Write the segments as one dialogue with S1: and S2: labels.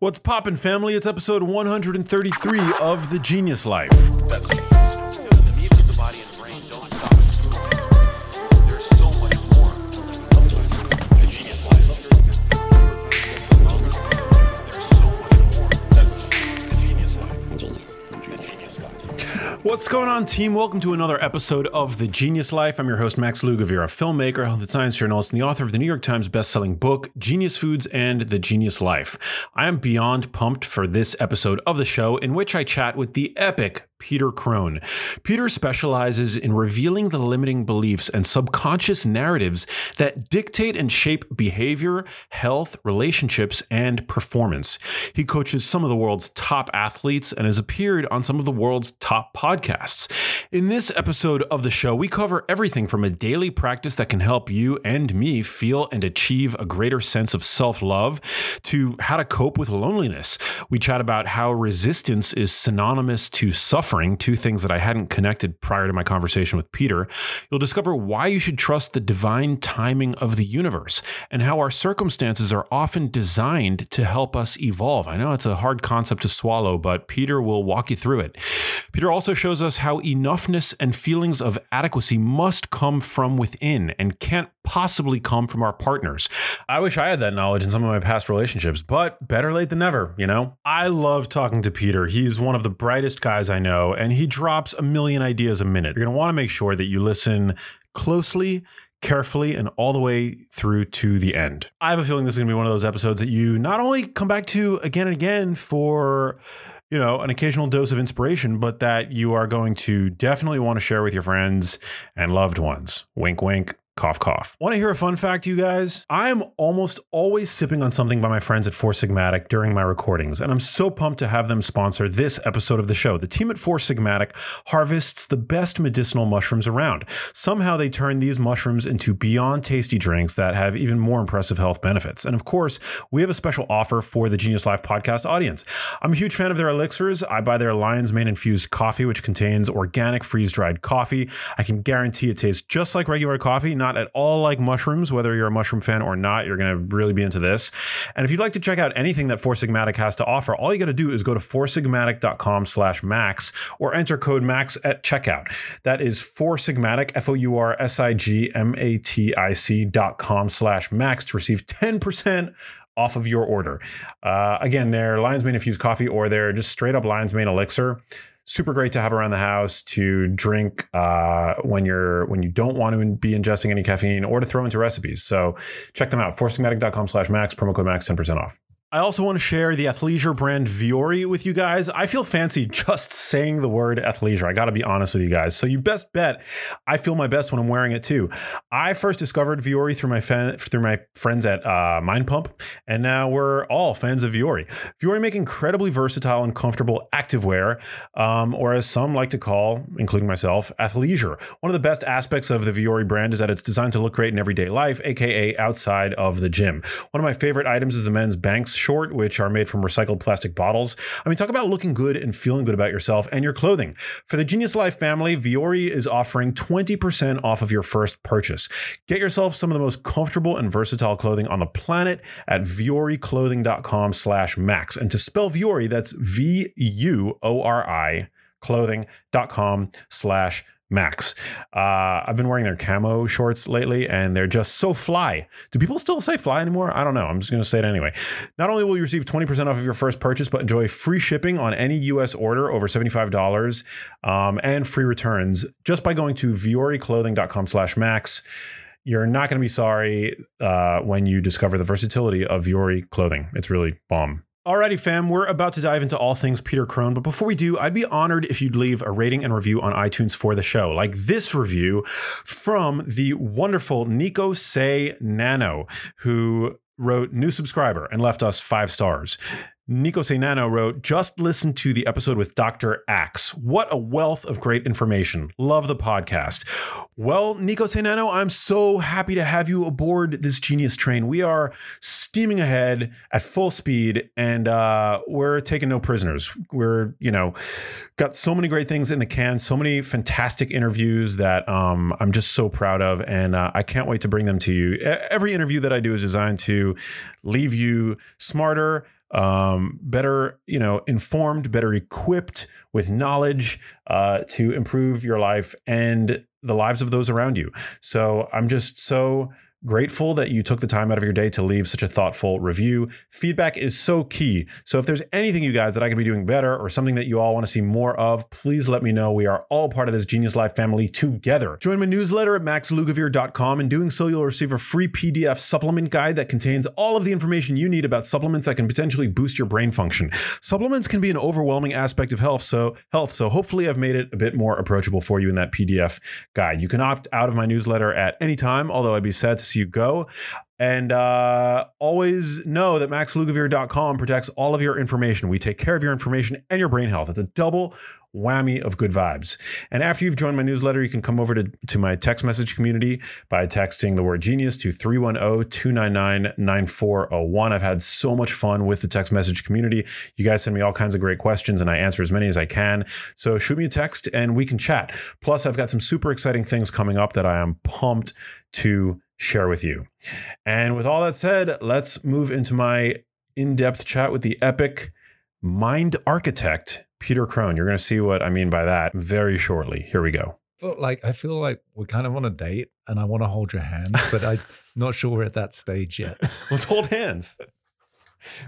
S1: What's poppin', family? It's episode 133 of The Genius Life. What's going on, team? Welcome to another episode of The Genius Life. I'm your host, Max Lugavere, a filmmaker, health and science journalist, and the author of the New York Times bestselling book, Genius Foods and The Genius Life. I am beyond pumped for this episode of the show, in which I chat with the epic Peter Crone. Peter specializes in revealing the limiting beliefs and subconscious narratives that dictate and shape behavior, health, relationships, and performance. He coaches some of the world's top athletes and has appeared on some of the world's top podcasts. In this episode of the show, we cover everything from a daily practice that can help you and me feel and achieve a greater sense of self love to how to cope with loneliness. We chat about how resistance is synonymous to suffering, two things that I hadn't connected prior to my conversation with Peter. You'll discover why you should trust the divine timing of the universe and how our circumstances are often designed to help us evolve. I know it's a hard concept to swallow, but Peter will walk you through it. Peter also shows us how enoughness and feelings of adequacy must come from within and can't possibly come from our partners. I wish I had that knowledge in some of my past relationships, but better late than never, you know? I love talking to Peter. He's one of the brightest guys I know, and he drops a million ideas a minute. You're going to want to make sure that you listen closely carefully and all the way through to the end. I have a feeling this is going to be one of those episodes that you not only come back to again and again for you know, an occasional dose of inspiration, but that you are going to definitely want to share with your friends and loved ones. Wink, wink. Cough, cough. Want to hear a fun fact, you guys? I am almost always sipping on something by my friends at Four Sigmatic during my recordings, and I'm so pumped to have them sponsor this episode of the show. The team at Four Sigmatic harvests the best medicinal mushrooms around. Somehow they turn these mushrooms into beyond tasty drinks that have even more impressive health benefits. And of course, we have a special offer for the Genius Life podcast audience. I'm a huge fan of their elixirs. I buy their Lion's Mane infused coffee, which contains organic freeze dried coffee. I can guarantee it tastes just like regular coffee, not at all like mushrooms. Whether you're a mushroom fan or not, you're going to really be into this. And if you'd like to check out anything that Four Sigmatic has to offer, all you got to do is go to foursigmatic.com slash max or enter code max at checkout. That is Four Sigmatic, F O U R S I G M A T I C dot com slash max to receive 10% off of your order. Uh, again, they're Lion's Mane infused coffee or they're just straight up Lion's Mane elixir super great to have around the house to drink uh, when you're when you don't want to be ingesting any caffeine or to throw into recipes. So check them out. Foursigmatic.com slash max, promo code max, 10% off. I also want to share the athleisure brand Vuori with you guys. I feel fancy just saying the word athleisure. I got to be honest with you guys. So you best bet I feel my best when I'm wearing it too. I first discovered Vuori through my fan, through my friends at uh, Mind Pump, and now we're all fans of Vuori. Vuori make incredibly versatile and comfortable activewear, um, or as some like to call, including myself, athleisure. One of the best aspects of the Vuori brand is that it's designed to look great in everyday life, aka outside of the gym. One of my favorite items is the men's Banks short, which are made from recycled plastic bottles. I mean, talk about looking good and feeling good about yourself and your clothing. For the Genius Life family, Vuori is offering 20% off of your first purchase. Get yourself some of the most comfortable and versatile clothing on the planet at VuoriClothing.com slash max. And to spell Vuori, that's V-U-O-R-I clothing.com slash Max. Uh, I've been wearing their camo shorts lately and they're just so fly. Do people still say fly anymore? I don't know. I'm just going to say it anyway. Not only will you receive 20% off of your first purchase, but enjoy free shipping on any US order over $75 um, and free returns just by going to vuoriclothing.com slash max. You're not going to be sorry uh, when you discover the versatility of Vuori clothing. It's really bomb. Alrighty, fam, we're about to dive into all things Peter Crone, but before we do, I'd be honored if you'd leave a rating and review on iTunes for the show, like this review from the wonderful Nico Say Nano, who wrote new subscriber and left us five stars. Nico Nano wrote, just listen to the episode with Dr. Axe. What a wealth of great information. Love the podcast. Well, Nico Nano, I'm so happy to have you aboard this genius train. We are steaming ahead at full speed and uh, we're taking no prisoners. We're, you know, got so many great things in the can, so many fantastic interviews that um, I'm just so proud of. And uh, I can't wait to bring them to you. Every interview that I do is designed to leave you smarter um, better, you know, informed, better equipped with knowledge uh, to improve your life and the lives of those around you. So I'm just so Grateful that you took the time out of your day to leave such a thoughtful review. Feedback is so key. So if there's anything, you guys, that I could be doing better or something that you all want to see more of, please let me know. We are all part of this Genius Life family together. Join my newsletter at maxlugavere.com. In doing so, you'll receive a free PDF supplement guide that contains all of the information you need about supplements that can potentially boost your brain function. Supplements can be an overwhelming aspect of health, so health. So hopefully, I've made it a bit more approachable for you in that PDF guide. You can opt out of my newsletter at any time, although I'd be sad to see you go. And uh, always know that maxlugavere.com protects all of your information. We take care of your information and your brain health. It's a double whammy of good vibes. And after you've joined my newsletter, you can come over to, to my text message community by texting the word genius to 310 299 9401. I've had so much fun with the text message community. You guys send me all kinds of great questions and I answer as many as I can. So shoot me a text and we can chat. Plus, I've got some super exciting things coming up that I am pumped to share with you. And with all that said, let's move into my in depth chat with the epic mind architect, Peter Crone. You're going to see what I mean by that very shortly. Here we go.
S2: feel like I feel like we're kind of on a date and I want to hold your hand, but I'm not sure we're at that stage yet.
S1: Let's hold hands.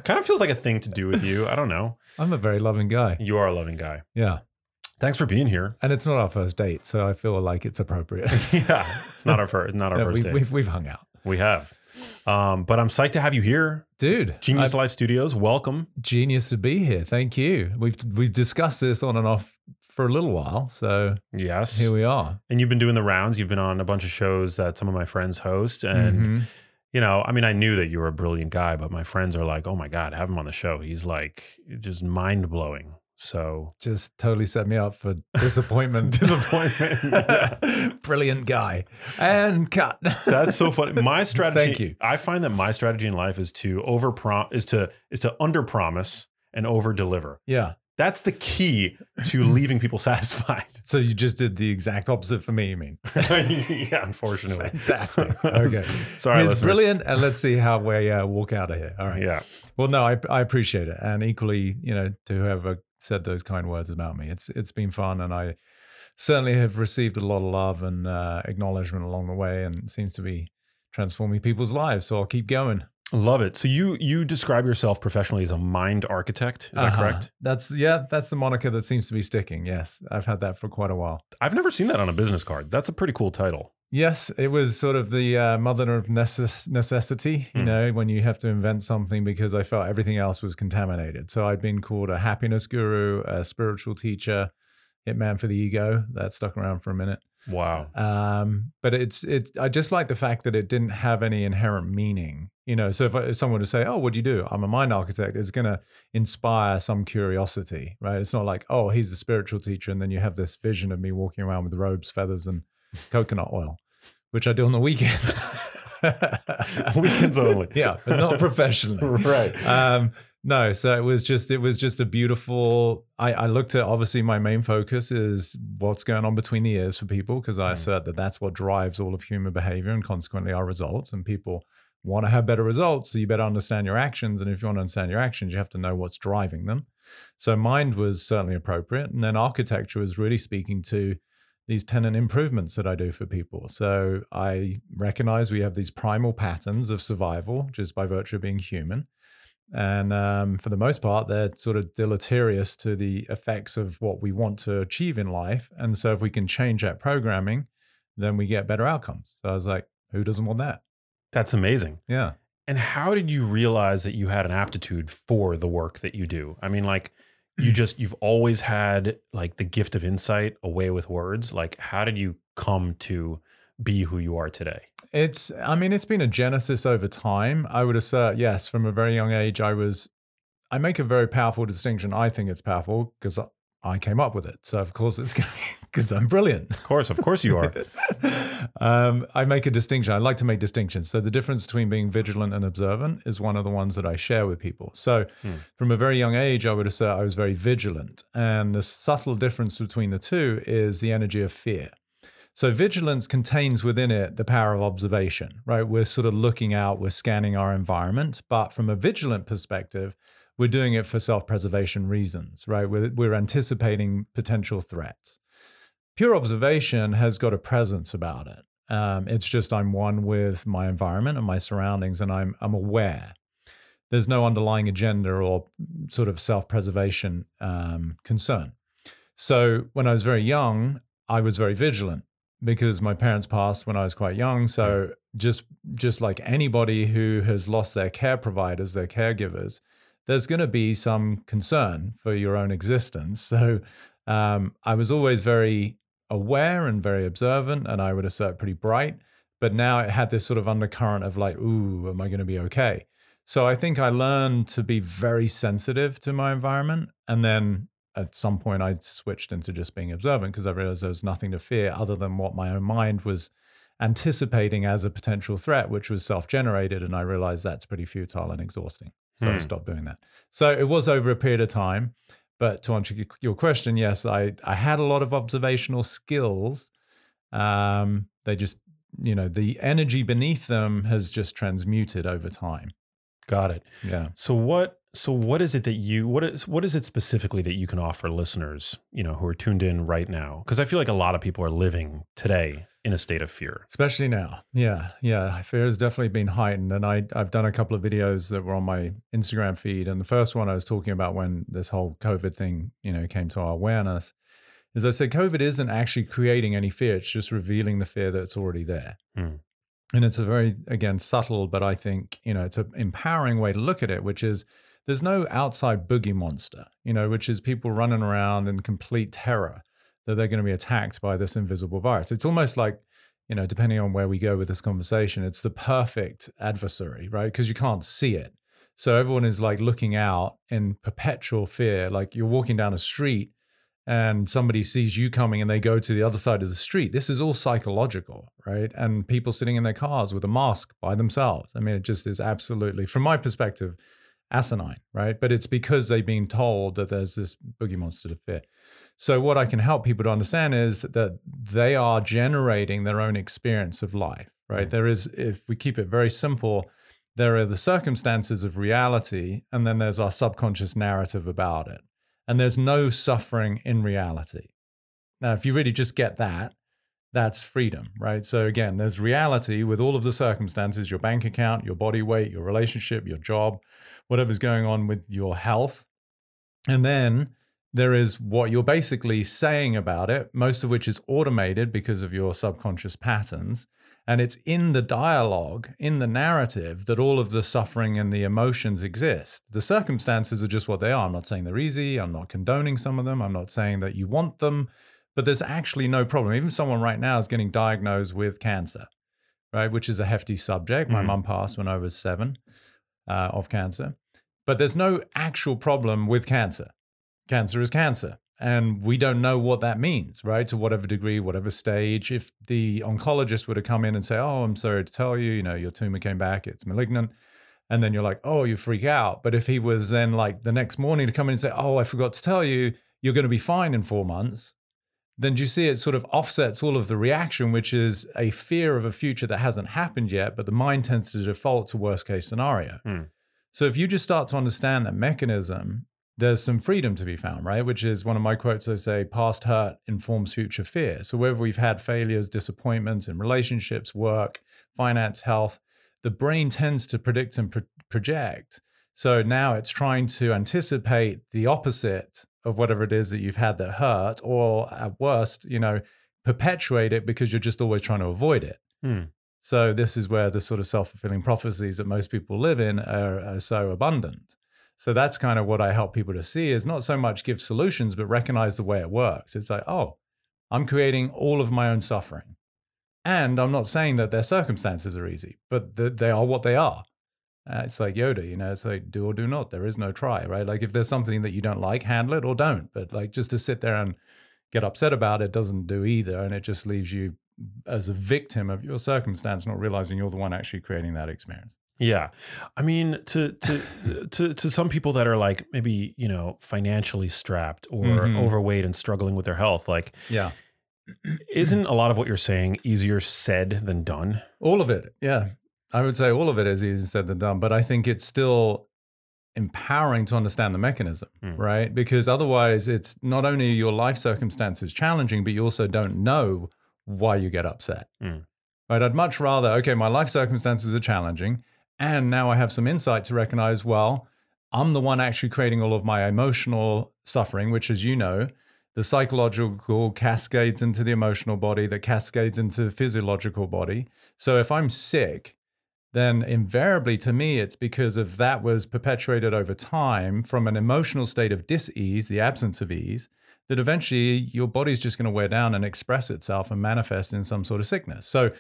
S1: kind of feels like a thing to do with you. I don't know.
S2: I'm a very loving guy.
S1: You are a loving guy.
S2: Yeah.
S1: Thanks for being here.
S2: And it's not our first date, so I feel like it's appropriate.
S1: yeah, it's not our first, not our
S2: Yeah,
S1: first
S2: we,
S1: date.
S2: We've, we've hung out.
S1: we have, um, but I'm psyched to have you here,
S2: Dude,
S1: Genius
S2: I'm
S1: Life Studios. Welcome.
S2: genius to be here. Thank you. We've we've discussed this on and off for a little while, so
S1: Yes,
S2: here we are.
S1: and you've been doing the rounds. You've been on a bunch of shows that some of my friends host, and
S2: Mhm.
S1: you know, I mean, I knew that you were a brilliant guy, but my friends are like, "Oh my god, have him on the show. He's like just mind blowing." So
S2: just totally set me up for disappointment.
S1: disappointment.
S2: Brilliant guy. And cut.
S1: That's so funny. My strategy.
S2: Thank you.
S1: I find that my strategy in life is to over prom is to is to under promise and over deliver.
S2: Yeah.
S1: That's the key to leaving people satisfied.
S2: So you just did the exact opposite for me, you mean?
S1: yeah, unfortunately.
S2: Fantastic. Okay.
S1: Sorry, listeners.
S2: brilliant. And let's see how we uh, walk out of here. All right.
S1: Yeah.
S2: Well, no, I, I appreciate it. And equally, you know, to whoever said those kind words about me, it's it's been fun. And I certainly have received a lot of love and uh, acknowledgement along the way. And it seems to be transforming people's lives. So I'll keep going.
S1: Love it. So you you describe yourself professionally as a mind architect. Is that
S2: Uh-huh.
S1: correct?
S2: That's, yeah, that's the moniker that seems to be sticking. Yes. I've had that for quite a while.
S1: I've never seen that on a business card. That's a pretty cool title.
S2: Yes, it was sort of the uh, mother of necess- necessity, you
S1: Hmm.
S2: know, when you have to invent something because I felt everything else was contaminated. So I'd been called a happiness guru, a spiritual teacher, hitman for the ego. That stuck around for a minute.
S1: Wow.
S2: Um, but it's it's I just like the fact that it didn't have any inherent meaning, you know. So if, I, if someone were to say, "Oh, what do you do?" I'm a mind architect. It's going to inspire some curiosity, right? It's not like, "Oh, he's a spiritual teacher," and then you have this vision of me walking around with robes, feathers, and coconut oil, which I do on the weekend.
S1: Weekends only.
S2: yeah, but not professionally
S1: Right.
S2: um no so it was just it was just a beautiful i i looked at obviously my main focus is what's going on between the ears for people because i
S1: Mm.
S2: assert that that's what drives all of human behavior and consequently our results and people want to have better results so you better understand your actions and if you want to understand your actions you have to know what's driving them so mind was certainly appropriate and then architecture was really speaking to these tenant improvements that I do for people. So I recognize we have these primal patterns of survival just by virtue of being human. And um, for the most part, they're sort of deleterious to the effects of what we want to achieve in life. And so if we can change that programming, then we get better outcomes. So I was like, who doesn't want that?
S1: That's amazing.
S2: Yeah.
S1: And how did you realize that you had an aptitude for the work that you do? I mean, like you just you've always had like the gift of insight, a way with words. Like, how did you come to be who you are today?
S2: It's, I mean, it's been a genesis over time. I would assert, yes, from a very young age, I was, I make a very powerful distinction. I think it's powerful because I came up with it. So, of course, it's because I'm brilliant.
S1: Of course, of course you are.
S2: um, I make a distinction. I like to make distinctions. So, the difference between being vigilant and observant is one of the ones that I share with people. So,
S1: Hmm.
S2: from a very young age, I would assert I was very vigilant. And the subtle difference between the two is the energy of fear. So vigilance contains within it the power of observation, right? We're sort of looking out, we're scanning our environment, but from a vigilant perspective, we're doing it for self-preservation reasons, right? We're, we're anticipating potential threats. Pure observation has got a presence about it. Um, it's just I'm one with my environment and my surroundings, and I'm I'm aware. There's no underlying agenda or sort of self-preservation um, concern. So when I was very young, I was very vigilant because my parents passed when I was quite young. So just just like anybody who has lost their care providers, their caregivers, there's going to be some concern for your own existence. So um, I was always very aware and very observant, and I would assert pretty bright. But now it had this sort of undercurrent of like, ooh, am I going to be okay? So I think I learned to be very sensitive to my environment, and then at some point I switched into just being observant because I realized there was nothing to fear other than what my own mind was anticipating as a potential threat, which was self-generated, and I realized that's pretty futile and exhausting. So I
S1: Hmm.
S2: stopped doing that. So it was over a period of time. But to answer your question, yes, I, I had a lot of observational skills. Um, they just, you know, the energy beneath them has just transmuted over time.
S1: Got it.
S2: Yeah.
S1: So what so what is it that you what is what is it specifically that you can offer listeners, you know, who are tuned in right now? Because I feel like a lot of people are living today in a state of fear.
S2: Especially now. Yeah. Yeah. Fear has definitely been heightened. And I, I've done a couple of videos that were on my Instagram feed. And the first one I was talking about when this whole COVID thing, you know, came to our awareness is I said COVID isn't actually creating any fear. It's just revealing the fear that's already there.
S1: Hmm.
S2: And it's a very, again, subtle, but I think, you know, it's an empowering way to look at it, which is there's no outside boogie monster, you know, which is people running around in complete terror that they're going to be attacked by this invisible virus. It's almost like, you know, depending on where we go with this conversation, it's the perfect adversary, right? Because you can't see it. So everyone is like looking out in perpetual fear. Like you're walking down a street and somebody sees you coming and they go to the other side of the street. This is all psychological, right? And people sitting in their cars with a mask by themselves. I mean, it just is absolutely, from my perspective, asinine, right? But it's because they've been told that there's this boogie monster to fear. So, what I can help people to understand is that they are generating their own experience of life, right? Mm. There is, if we keep it very simple, there are the circumstances of reality, and then there's our subconscious narrative about it. And there's no suffering in reality. Now, if you really just get that, that's freedom, right? So, again, there's reality with all of the circumstances your bank account, your body weight, your relationship, your job, whatever's going on with your health. And then there is what you're basically saying about it, most of which is automated because of your subconscious patterns. And it's in the dialogue, in the narrative, that all of the suffering and the emotions exist. The circumstances are just what they are. I'm not saying they're easy. I'm not condoning some of them. I'm not saying that you want them, but there's actually no problem. Even someone right now is getting diagnosed with cancer, right? Which is a hefty subject. My
S1: Mhm.
S2: mum passed when I was seven uh, of cancer, but there's no actual problem with cancer cancer is cancer. And we don't know what that means, right? To whatever degree, whatever stage. If the oncologist were to come in and say, Oh, I'm sorry to tell you, you know, your tumor came back, it's malignant. And then you're like, Oh, you freak out. But if he was then like the next morning to come in and say, Oh, I forgot to tell you, you're going to be fine in four months, then do you see it sort of offsets all of the reaction, which is a fear of a future that hasn't happened yet, but the mind tends to default to worst case scenario.
S1: Hmm.
S2: So if you just start to understand that mechanism, there's some freedom to be found, right? Which is one of my quotes I say, past hurt informs future fear. So whether we've had failures, disappointments in relationships, work, finance, health, the brain tends to predict and pro- project. So now it's trying to anticipate the opposite of whatever it is that you've had that hurt, or at worst, you know, perpetuate it because you're just always trying to avoid it.
S1: Hmm.
S2: So this is where the sort of self-fulfilling prophecies that most people live in are, are so abundant. So that's kind of what I help people to see is not so much give solutions, but recognize the way it works. It's like, oh, I'm creating all of my own suffering. And I'm not saying that their circumstances are easy, but th- they are what they are. Uh, it's like Yoda, you know, it's like do or do not. There is no try, right? Like if there's something that you don't like, handle it or don't. But like just to sit there and get upset about it doesn't do either. And it just leaves you as a victim of your circumstance, not realizing you're the one actually creating that experience.
S1: Yeah. I mean, to to to to some people that are like maybe, you know, financially strapped or
S2: Mhm.
S1: overweight and struggling with their health, like
S2: Yeah.
S1: isn't a lot of what you're saying easier said than done?
S2: All of it. Yeah. I would say all of it is easier said than done, but I think it's still empowering to understand the mechanism,
S1: Mm.
S2: right? Because otherwise, it's not only your life circumstances challenging, but you also don't know why you get upset.
S1: Mm.
S2: Right? I'd much rather, okay, my life circumstances are challenging, and now I have some insight to recognize, well, I'm the one actually creating all of my emotional suffering, which, as you know, the psychological cascades into the emotional body, that cascades into the physiological body. So if I'm sick, then invariably to me, it's because of that was perpetuated over time from an emotional state of dis-ease, the absence of ease, that eventually your body's just going to wear down and express itself and manifest in some sort of sickness. So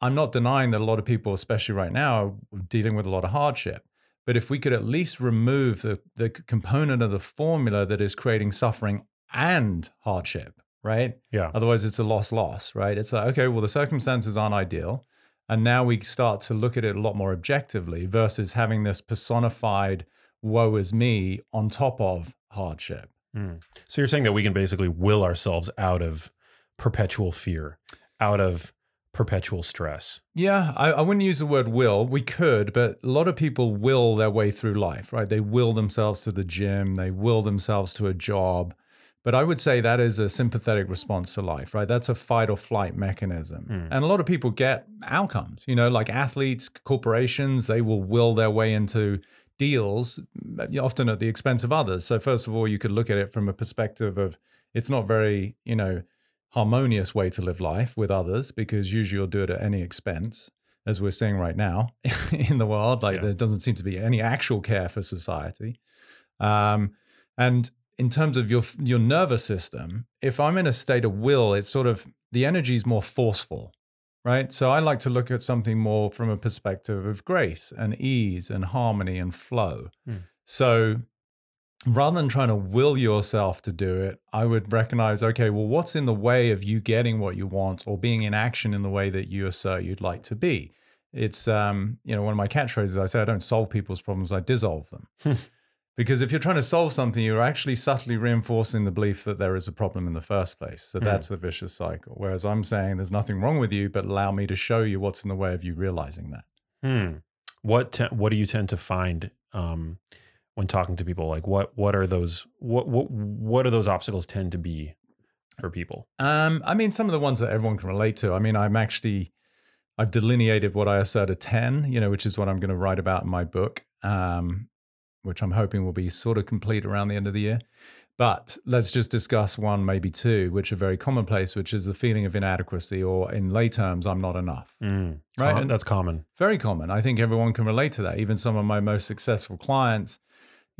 S2: I'm not denying that a lot of people, especially right now, are dealing with a lot of hardship. But if we could at least remove the, the component of the formula that is creating suffering and hardship, right?
S1: Yeah.
S2: Otherwise, it's a loss loss, right? It's like, okay, well, the circumstances aren't ideal. And now we start to look at it a lot more objectively versus having this personified woe is me on top of hardship.
S1: Mm. So you're saying that we can basically will ourselves out of perpetual fear, out of perpetual stress.
S2: Yeah, I, I wouldn't use the word will. We could, but a lot of people will their way through life, right? They will themselves to the gym, they will themselves to a job. But I would say that is a sympathetic response to life, right? That's a fight or flight mechanism.
S1: Mm.
S2: And a lot of people get outcomes, you know, like athletes, corporations, they will will their way into deals, often at the expense of others. So, first of all, you could look at it from a perspective of it's not very, you know, harmonious way to live life with others because usually you'll do it at any expense as we're seeing right now in the world like
S1: Yeah.
S2: there doesn't seem to be any actual care for society um, and in terms of your your nervous system if i'm in a state of will it's sort of the energy is more forceful right so i like to look at something more from a perspective of grace and ease and harmony and flow
S1: Hmm.
S2: so rather than trying to will yourself to do it, I would recognize, okay, well, what's in the way of you getting what you want or being in action in the way that you assert you'd like to be? It's, um, you know, one of my catchphrases, I say, I don't solve people's problems, I dissolve them. because if you're trying to solve something, you're actually subtly reinforcing the belief that there is a problem in the first place. So
S1: Hmm.
S2: that's the vicious cycle. Whereas I'm saying there's nothing wrong with you, but allow me to show you what's in the way of you realizing that.
S1: Hmm. What te- what do you tend to find um, when talking to people? Like what what are those what what what do those obstacles tend to be for people?
S2: Um, I mean, some of the ones that everyone can relate to. I mean, I'm actually, I've delineated what I assert a 10, you know, which is what I'm going to write about in my book, um, which I'm hoping will be sort of complete around the end of the year. But let's just discuss one, maybe two, which are very commonplace, which is the feeling of inadequacy, or in lay terms, I'm not enough.
S1: Mm.
S2: Right,
S1: Com-
S2: and-
S1: that's common.
S2: Very common. I think everyone can relate to that. Even some of my most successful clients,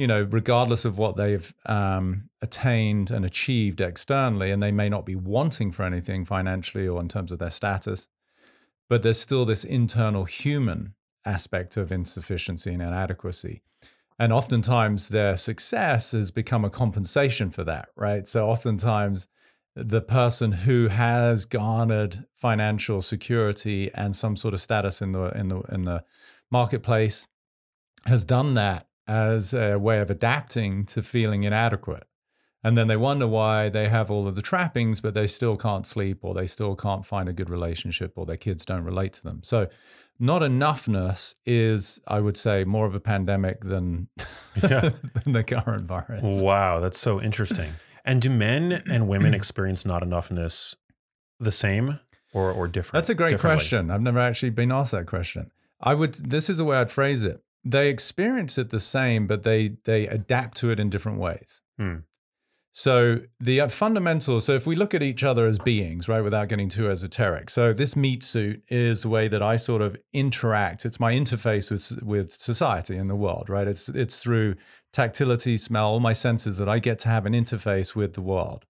S2: you know, regardless of what they've um, attained and achieved externally, and they may not be wanting for anything financially or in terms of their status, but there's still this internal human aspect of insufficiency and inadequacy. And oftentimes their success has become a compensation for that, right? So oftentimes the person who has garnered financial security and some sort of status in the in the in the marketplace has done that as a way of adapting to feeling inadequate. And then they wonder why they have all of the trappings, but they still can't sleep or they still can't find a good relationship or their kids don't relate to them. So, not enoughness is, I would say, more of a pandemic than,
S1: Yeah.
S2: than the current virus.
S1: Wow, that's so interesting. And do men and women experience not enoughness the same or or different?
S2: That's a great question. I've never actually been asked that question. I would. This is the way I'd phrase it. They experience it the same, but they they adapt to it in different ways.
S1: Hmm.
S2: So the uh, fundamental. So if we look at each other as beings, right, without getting too esoteric. So this meat suit is the way that I sort of interact. It's my interface with with society and the world, right? It's it's through tactility, smell, all my senses that I get to have an interface with the world.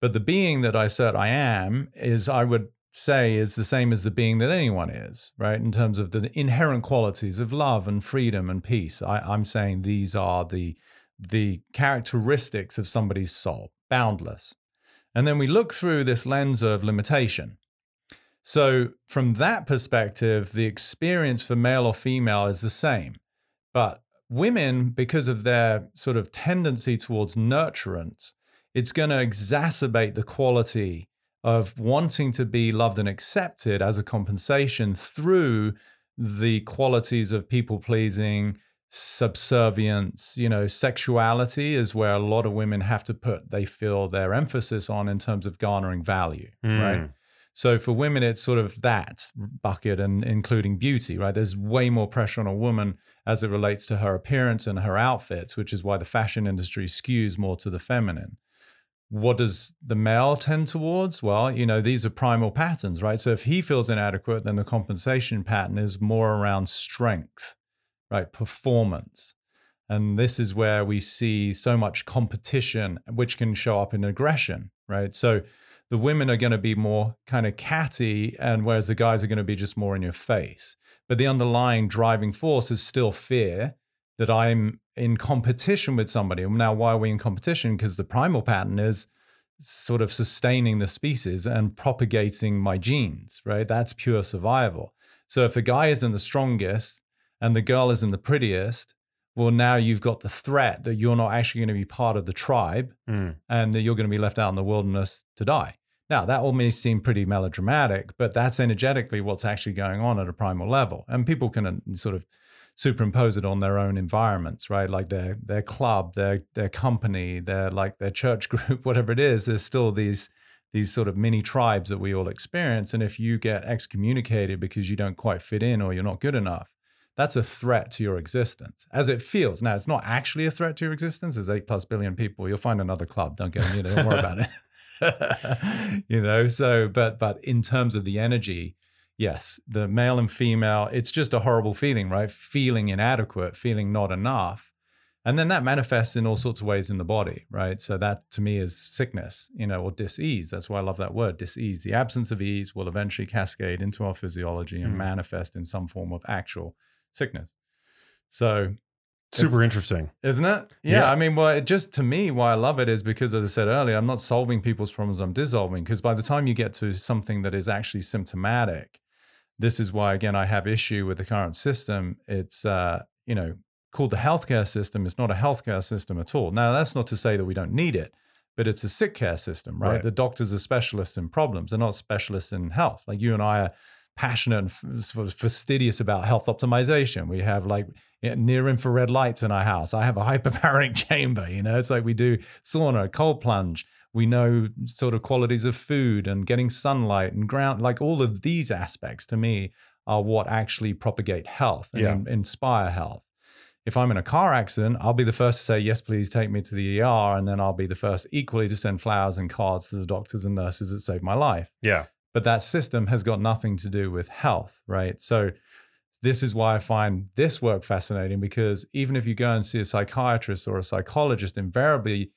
S2: But the being that I assert I am is, I would say, is the same as the being that anyone is, right? In terms of the inherent qualities of love and freedom and peace. I, I'm saying these are the the characteristics of somebody's soul, boundless. And then we look through this lens of limitation. So, from that perspective, the experience for male or female is the same. But women, because of their sort of tendency towards nurturance, it's going to exacerbate the quality of wanting to be loved and accepted as a compensation through the qualities of people pleasing, subservience, you know, sexuality is where a lot of women have to put, they feel their emphasis on in terms of garnering value, right?
S1: Mm.
S2: So for women, it's sort of that bucket and including beauty, right? There's way more pressure on a woman as it relates to her appearance and her outfits, which is why the fashion industry skews more to the feminine. What does the male tend towards? Well, you know, these are primal patterns, right? So if he feels inadequate, then the compensation pattern is more around strength, right? Performance. And this is where we see so much competition, which can show up in aggression, right? So the women are going to be more kind of catty, and whereas the guys are going to be just more in your face. But the underlying driving force is still fear that I'm in competition with somebody. Now, why are we in competition? Because the primal pattern is sort of sustaining the species and propagating my genes, right? That's pure survival. So if the guy isn't the strongest and the girl isn't the prettiest, well, now you've got the threat that you're not actually going to be part of the tribe
S1: Mm.
S2: and that you're going to be left out in the wilderness to die. Now, that all may seem pretty melodramatic, but that's energetically what's actually going on at a primal level. And people can uh, sort of superimpose it on their own environments, right? Like their their club, their their company, their like their church group, whatever it is, there's still these these sort of mini tribes that we all experience. And if you get excommunicated because you don't quite fit in or you're not good enough, that's a threat to your existence as it feels. Now, it's not actually a threat to your existence. There's eight plus billion people. You'll find another club. Don't get, you know, don't worry about it. you know, so, but, but in terms of the energy, yes, the male and female, it's just a horrible feeling, right? Feeling inadequate, feeling not enough. And then that manifests in all sorts of ways in the body, right? So that to me is sickness, you know, or dis-ease. That's why I love that word, dis-ease. The absence of ease will eventually cascade into our physiology and
S1: Mm.
S2: manifest in some form of actual sickness. So,
S1: Super interesting.
S2: isn't it? Yeah,
S1: Yeah.
S2: I mean, well, it just to me, why I love it is because, as I said earlier, I'm not solving people's problems, I'm dissolving. Because by the time you get to something that is actually symptomatic, this is why, again, I have issue with the current system. It's, uh, you know, called the healthcare system. It's not a healthcare system at all. Now, that's not to say that we don't need it, but it's a sick care system, right?
S1: Right.
S2: The doctors are specialists in problems. They're not specialists in health. Like you and I are passionate and f- sort of fastidious about health optimization. We have like near infrared lights in our house. I have a hyperbaric chamber, you know, it's like we do sauna, cold plunge. We know sort of qualities of food and getting sunlight and ground, like all of these aspects to me are what actually propagate health and
S1: Yeah.
S2: in- inspire health. If I'm in a car accident, I'll be the first to say, yes, please take me to the ER. And then I'll be the first equally to send flowers and cards to the doctors and nurses that saved my life
S1: Yeah.
S2: but that system has got nothing to do with health, right? So this is why I find this work fascinating because even if you go and see a psychiatrist or a psychologist, invariably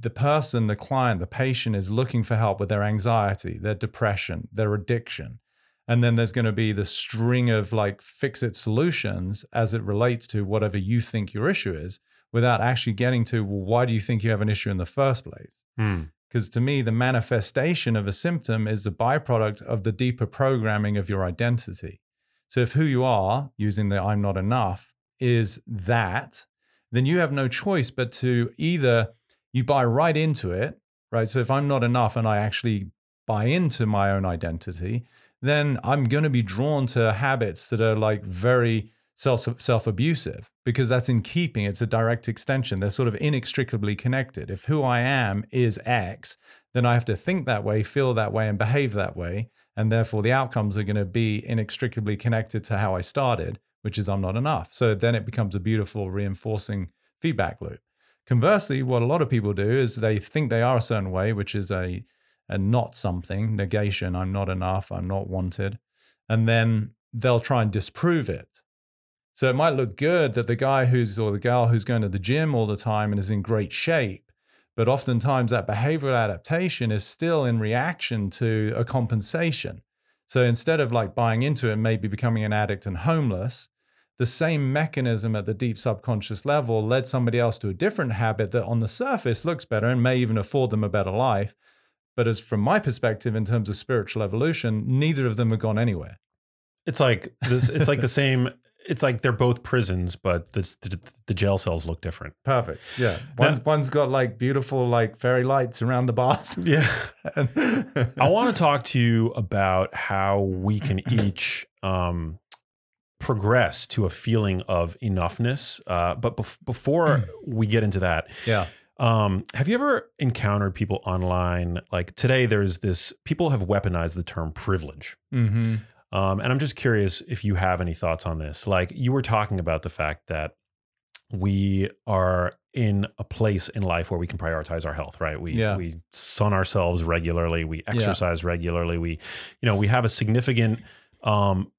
S2: the person, the client, the patient is looking for help with their anxiety, their depression, their addiction. And then there's going to be the string of like fix it solutions as it relates to whatever you think your issue is without actually getting to, well, why do you think you have an issue in the first place?
S1: Mm.
S2: Because to me, the manifestation of a symptom is a byproduct of the deeper programming of your identity. So if who you are, using the I'm not enough, is that, then you have no choice but to either you buy right into it, right? So if I'm not enough and I actually buy into my own identity, then I'm going to be drawn to habits that are like very self self abusive because that's in keeping. It's a direct extension. They're sort of inextricably connected. If who I am is X, then I have to think that way, feel that way, and behave that way, and therefore the outcomes are going to be inextricably connected to how I started, which is I'm not enough. So then it becomes a beautiful reinforcing feedback loop. Conversely, what a lot of people do is they think they are a certain way, which is a a not something, negation, I'm not enough, I'm not wanted. And then they'll try and disprove it. So it might look good that the guy who's or the girl who's going to the gym all the time and is in great shape, but oftentimes that behavioral adaptation is still in reaction to a compensation. So instead of like buying into it maybe becoming an addict and homeless, the same mechanism at the deep subconscious level led somebody else to a different habit that on the surface looks better and may even afford them a better life. But as from my perspective, in terms of spiritual evolution, neither of them have gone anywhere.
S1: It's like this. It's like the same. It's like they're both prisons, but the, the, the jail cells look different.
S2: Perfect. Yeah. One's one's got like beautiful like fairy lights around the bars.
S1: Yeah. I want to talk to you about how we can each um, progress to a feeling of enoughness. Uh, but bef- before we get into that,
S2: Yeah.
S1: um, have you ever encountered people online? Like today, there's this people have weaponized the term privilege.
S2: Mm-hmm.
S1: Um, and I'm just curious if you have any thoughts on this. Like you were talking about the fact that we are in a place in life where we can prioritize our health, right? We
S2: Yeah.
S1: we sun ourselves regularly, we exercise regularly, we you know, we have a significant um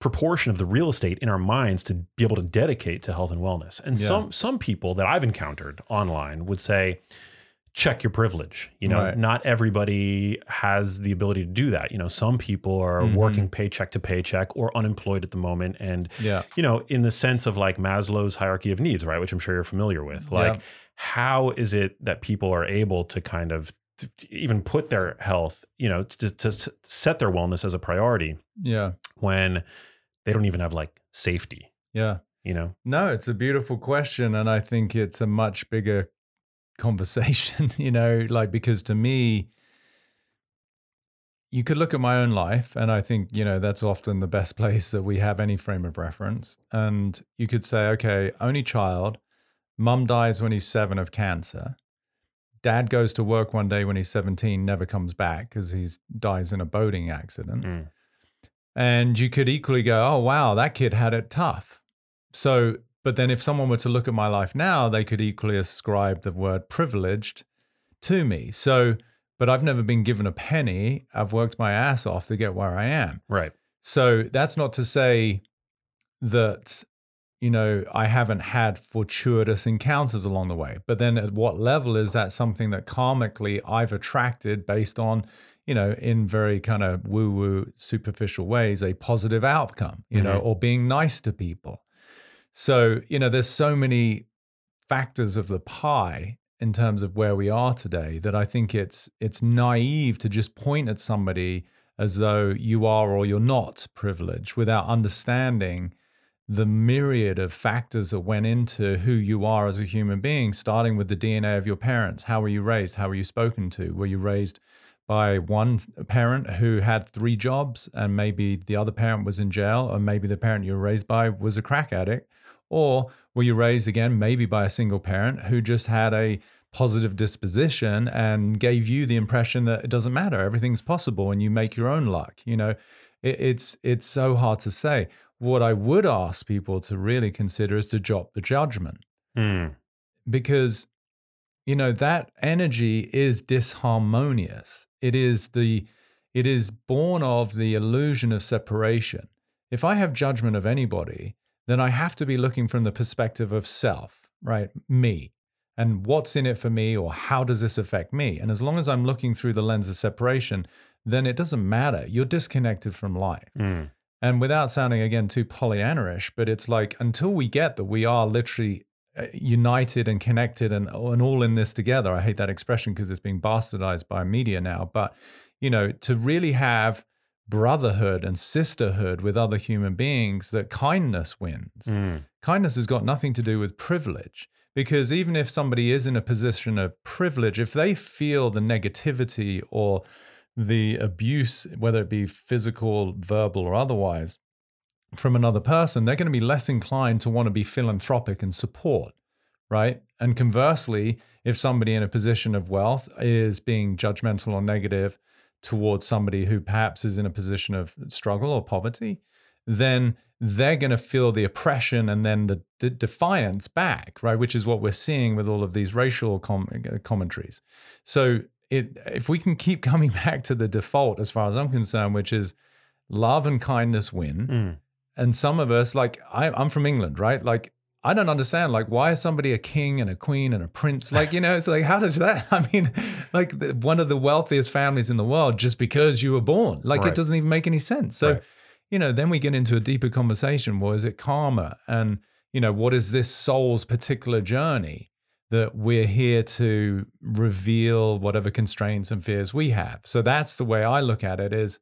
S1: proportion of the real estate in our minds to be able to dedicate to health and wellness. And
S2: Yeah.
S1: some some people that I've encountered online would say check your privilege. You know,
S2: Right.
S1: not everybody has the ability to do that. You know, some people are
S2: Mhm.
S1: working paycheck to paycheck or unemployed at the moment and
S2: Yeah.
S1: you know, in the sense of like Maslow's hierarchy of needs, right, which I'm sure you're familiar with.
S2: Yeah.
S1: Like how is it that people are able to kind of even put their health, you know, to, to set their wellness as a priority
S2: Yeah.
S1: when they don't even have like safety,
S2: Yeah.
S1: you know?
S2: No, it's a beautiful question. And I think it's a much bigger conversation, you know, like because to me, you could look at my own life, and I think, you know, that's often the best place that we have any frame of reference. And you could say, okay, only child, mum dies when he's seven of cancer. Dad goes to work one day when he's 17, never comes back because he dies in a boating accident.
S1: Mm.
S2: And you could equally go, oh, wow, that kid had it tough. So, but then if someone were to look at my life now, they could equally ascribe the word privileged to me. So, but I've never been given a penny. I've worked my ass off to get where I am.
S1: Right.
S2: So that's not to say that, you know, I haven't had fortuitous encounters along the way. But then at what level is that something that karmically I've attracted based on, you know, in very kind of woo woo, superficial ways, a positive outcome, you know,
S1: Mhm.
S2: or being nice to people. So, you know, there's so many factors of the pie in terms of where we are today that I think it's it's naive to just point at somebody as though you are or you're not privileged without understanding the myriad of factors that went into who you are as a human being, starting with the DNA of your parents. How were you raised? How were you spoken to? Were you raised by one parent who had three jobs and maybe the other parent was in jail, or maybe the parent you were raised by was a crack addict? Or were you raised again, maybe by a single parent who just had a positive disposition and gave you the impression that it doesn't matter, everything's possible, and you make your own luck? You know, it, it's it's so hard to say. What I would ask people to really consider is to drop the judgment
S1: Mm.
S2: because you know that energy is disharmonious. It is the it is born of the illusion of separation. If i have judgment of anybody then i have to be looking from the perspective of self right? Me. And what's in it for me or how does this affect me? And as long as i'm looking through the lens of separation then it doesn't matter. You're disconnected from life.
S1: Mm.
S2: and without sounding again too Pollyanna-ish, but it's like until we get that we are literally united and connected and, and all in this together. I hate that expression because it's being bastardized by media now. But, you know, to really have brotherhood and sisterhood with other human beings, that kindness wins.
S1: Mm.
S2: Kindness has got nothing to do with privilege. Because even if somebody is in a position of privilege, if they feel the negativity or the abuse, whether it be physical, verbal, or otherwise, from another person, they're going to be less inclined to want to be philanthropic and support, right? And conversely, if somebody in a position of wealth is being judgmental or negative towards somebody who perhaps is in a position of struggle or poverty, then they're going to feel the oppression and then the defiance back, right? Which is what we're seeing with all of these racial com- commentaries. So, it, if we can keep coming back to the default, as far as I'm concerned, which is love and kindness win,
S1: Mm.
S2: And some of us, like I, I'm from England, right? Like I don't understand, like why is somebody a king and a queen and a prince? Like you know, it's like how does that? I mean, like the, one of the wealthiest families in the world just because you were born, like
S1: Right.
S2: it doesn't even make any sense. So,
S1: Right.
S2: you know, then we get into a deeper conversation. Well, is it karma? And you know, what is this soul's particular journey? That we're here to reveal whatever constraints and fears we have. So that's the way I look at it is,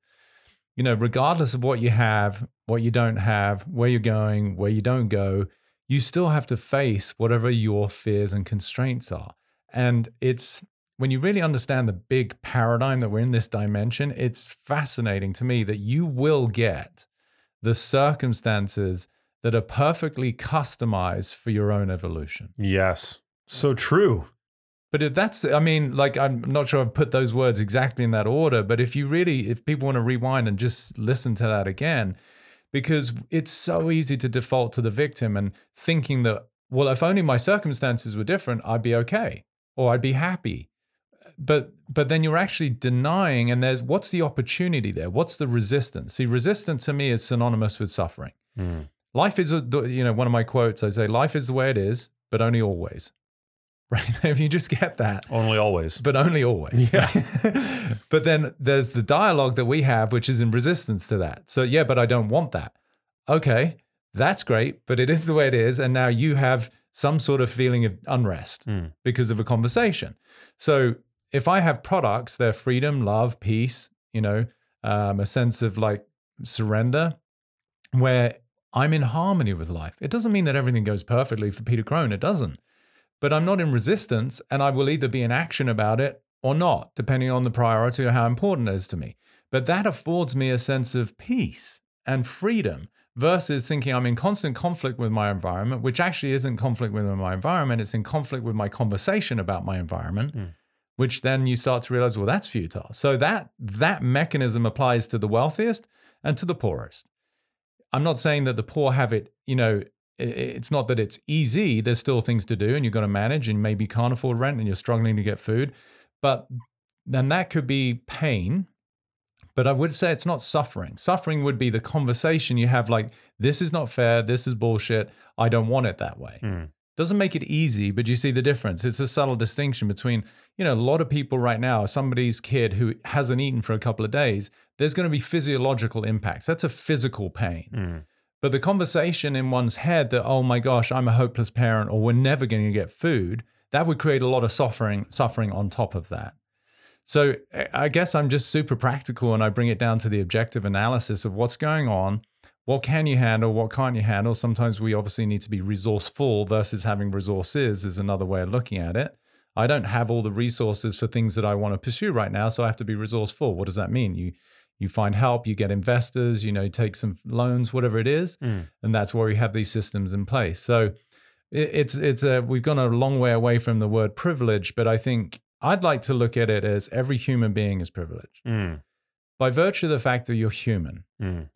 S2: you know, regardless of what you have, what you don't have, where you're going, where you don't go, you still have to face whatever your fears and constraints are. And it's when you really understand the big paradigm that we're in this dimension, it's fascinating to me that you will get the circumstances that are perfectly customized for your own evolution.
S1: Yes. So true.
S2: But if that's, I mean, like, I'm not sure I've put those words exactly in that order, but if you really, if people want to rewind and just listen to that again, because it's so easy to default to the victim and thinking that, well, if only my circumstances were different, I'd be okay or I'd be happy. But but then you're actually denying, and there's what's the opportunity there? What's the resistance? See, resistance to me is synonymous with suffering.
S1: Mm.
S2: Life is, a, you know, one of my quotes. I say, life is the way it is, but only always. Right? if you just get that,
S1: Only always.
S2: but only always.
S1: Yeah.
S2: right? but then there's the dialogue that we have, which is in resistance to that. So, yeah, but I don't want that. Okay, that's great, but it is the way it is. And now you have some sort of feeling of unrest
S1: Mm.
S2: because of a conversation. So, if I have products, they're freedom, love, peace, you know, um, a sense of like surrender, where I'm in harmony with life. It doesn't mean that everything goes perfectly for Peter Crone. It doesn't but I'm not in resistance and I will either be in action about it or not, depending on the priority or how important it is to me. But that affords me a sense of peace and freedom versus thinking I'm in constant conflict with my environment, which actually isn't conflict with my environment, it's in conflict with my conversation about my environment.
S1: Mm.
S2: Which then you start to realize, well, that's futile. So that that mechanism applies to the wealthiest and to the poorest. I'm not saying that the poor have it, you know, it's not that it's easy. There's still things to do, and you've got to manage, and maybe you can't afford rent, and you're struggling to get food. But then that could be pain. But I would say it's not suffering. Suffering would be the conversation you have, like, this is not fair. This is bullshit. I don't want it that way.
S1: Mm.
S2: Doesn't make it easy, but you see the difference. It's a subtle distinction between, you know, a lot of people right now, somebody's kid who hasn't eaten for a couple of days, there's going to be physiological impacts. That's a physical pain.
S1: Mm.
S2: But the conversation in one's head that, oh my gosh, I'm a hopeless parent or we're never going to get food, that would create a lot of suffering, suffering on top of that. So I- guess I'm just super practical and I bring it down to the objective analysis of what's going on. What can you handle? What can't you handle? Sometimes we obviously need to be resourceful versus having resources is another way of looking at it. I don't have all the resources for things that I want to pursue right now, so I have to be resourceful. What does that mean? You you find help, you get investors, you know, take some loans, whatever it is,
S1: Mm.
S2: and that's where we have these systems in place. So it, it's it's a we've gone a long way away from the word privilege, but I think I'd like to look at it as every human being is privileged
S1: Mm.
S2: by virtue of the fact that you're human.
S1: Mm.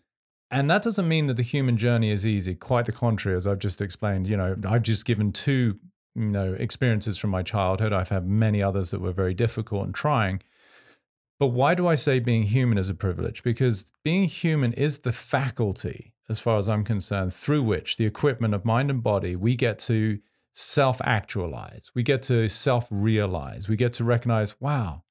S2: And that doesn't mean that the human journey is easy. Quite the contrary, as I've just explained. You know, I've just given two, you know, experiences from my childhood. I've had many others that were very difficult and trying. But why do I say being human is a privilege? Because being human is the faculty, as far as I'm concerned, through which the equipment of mind and body we get to self actualize, we get to self realize, we get to recognize, wow,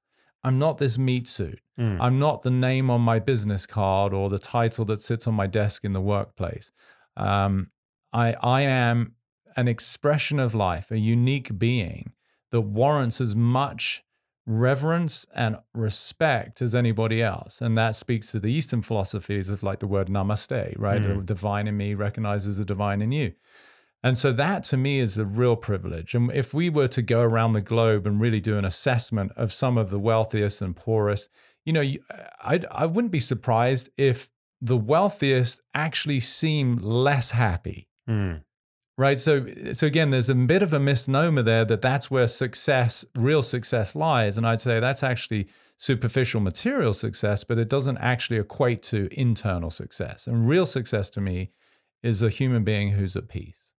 S2: I'm not this meat suit.
S1: Mm.
S2: I'm not the name on my business card or the title that sits on my desk in the workplace. Um, I, I am an expression of life, a unique being that warrants as much reverence and respect as anybody else. And that speaks to the Eastern philosophies of like the word namaste, right?
S1: Mm.
S2: The divine in me recognizes the divine in you. And so that to me is a real privilege. And if we were to go around the globe and really do an assessment of some of the wealthiest and poorest, you know, you- I, I wouldn't be surprised if the wealthiest actually seem less happy
S1: Mm.
S2: Right? So so again there's a bit of a misnomer there that that's where success real success lies. And i'd say that's actually superficial material success but it doesn't actually equate to internal success. And real success to me is a human being who's at peace.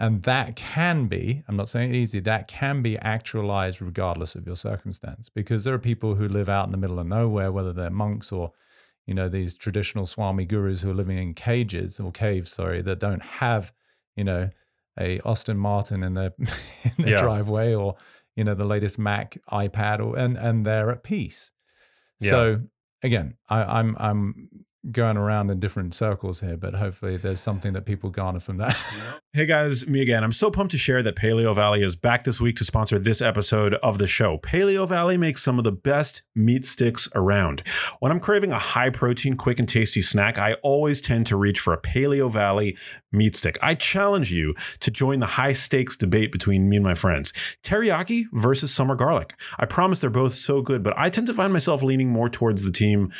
S2: And that can be i'm not saying easy that can be actualized regardless of your circumstance because there are people who live out in the middle of nowhere whether they're monks or you know these traditional swami gurus who are living in cages or caves sorry that don't have you know a Aston Martin in their, in their
S1: Yeah.
S2: driveway or you know the latest mac ipad or and and they're at peace
S1: Yeah.
S2: so again I, i'm i'm going around in different circles here but hopefully there's something that people garner from that
S1: Hey guys, me again. I'm so pumped to share that Paleovalley is back this week to sponsor this episode of the show. Paleovalley makes some of the best meat sticks around. When I'm craving a high protein, quick, and tasty snack, I always tend to reach for a Paleovalley meat stick. I challenge you to join the high stakes debate between me and my friends teriyaki versus summer garlic. I promise they're both so good, but I tend to find myself leaning more towards the team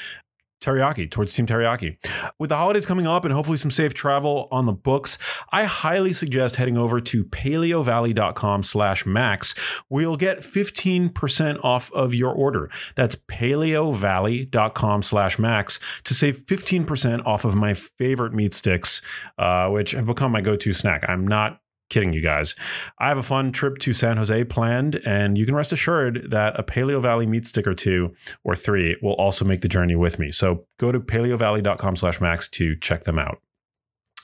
S1: teriyaki towards team teriyaki. With the holidays coming up and hopefully some safe travel on the books i highly suggest heading over to paleovalley.com slash max. Where you'll get 15% off of your order. That's paleovalley.com slash max to save 15% off of my favorite meat sticks uh, which have become my go-to snack. I'm not kidding you guys. I have a fun trip to San Jose planned, and you can rest assured that a Paleovalley meat stick or two or three will also make the journey with me. So go to paleovalley.com slash max to check them out.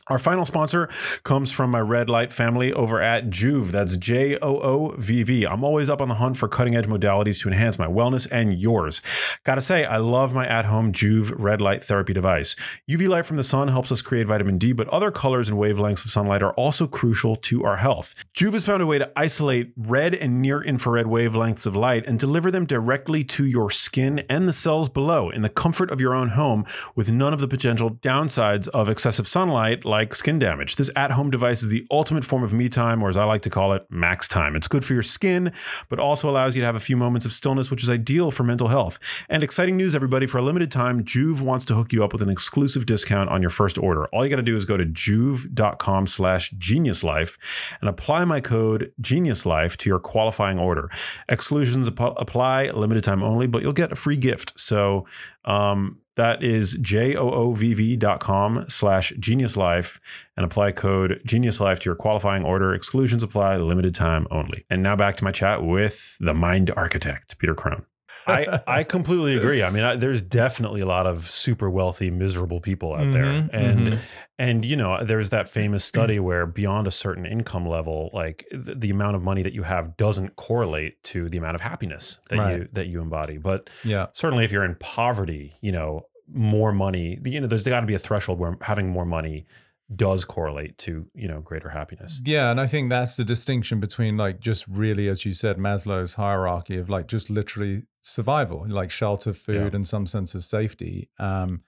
S1: Our final sponsor comes from my red light family over at Joovv. That's J O O V V. I'm always up on the hunt for cutting edge modalities to enhance my wellness and yours. Gotta say, I love my at home Joovv red light therapy device. UV light from the sun helps us create vitamin D, but other colors and wavelengths of sunlight are also crucial to our health. Joovv has found a way to isolate red and near infrared wavelengths of light and deliver them directly to your skin and the cells below in the comfort of your own home with none of the potential downsides of excessive sunlight like skin damage. This at home device is the ultimate form of me time, or as I like to call it, max time. It's good for your skin, but also allows you to have a few moments of stillness, which is ideal for mental health. And exciting news, everybody, for a limited time, Joovv wants to hook you up with an exclusive discount on your first order. All you got to do is go to joovv.com slash geniuslife and apply my code geniuslife to your qualifying order. Exclusions ap- apply, limited time only, but you'll get a free gift. So, um, that is J-O-O-V-V dot com slash genius life and apply code genius life to your qualifying order. Exclusions apply, limited time only. And now back to my chat with the mind architect, Peter Crone. I, I completely agree. I mean, I, there's definitely a lot of super wealthy, miserable people out there,
S2: Mhm,
S1: and
S2: mhm.
S1: and you know, there's that famous study where beyond a certain income level, like the, the amount of money that you have doesn't correlate to the amount of happiness that
S2: Right.
S1: you that you embody. But
S2: Yeah.
S1: certainly, if you're in poverty, you know, more money, you know, there's got to be a threshold where having more money does correlate to you know greater happiness.
S2: Yeah, and I think that's the distinction between like just really, as you said, Maslow's hierarchy of like just literally survival, like shelter, food,
S1: Yeah.
S2: and some sense of safety. Um,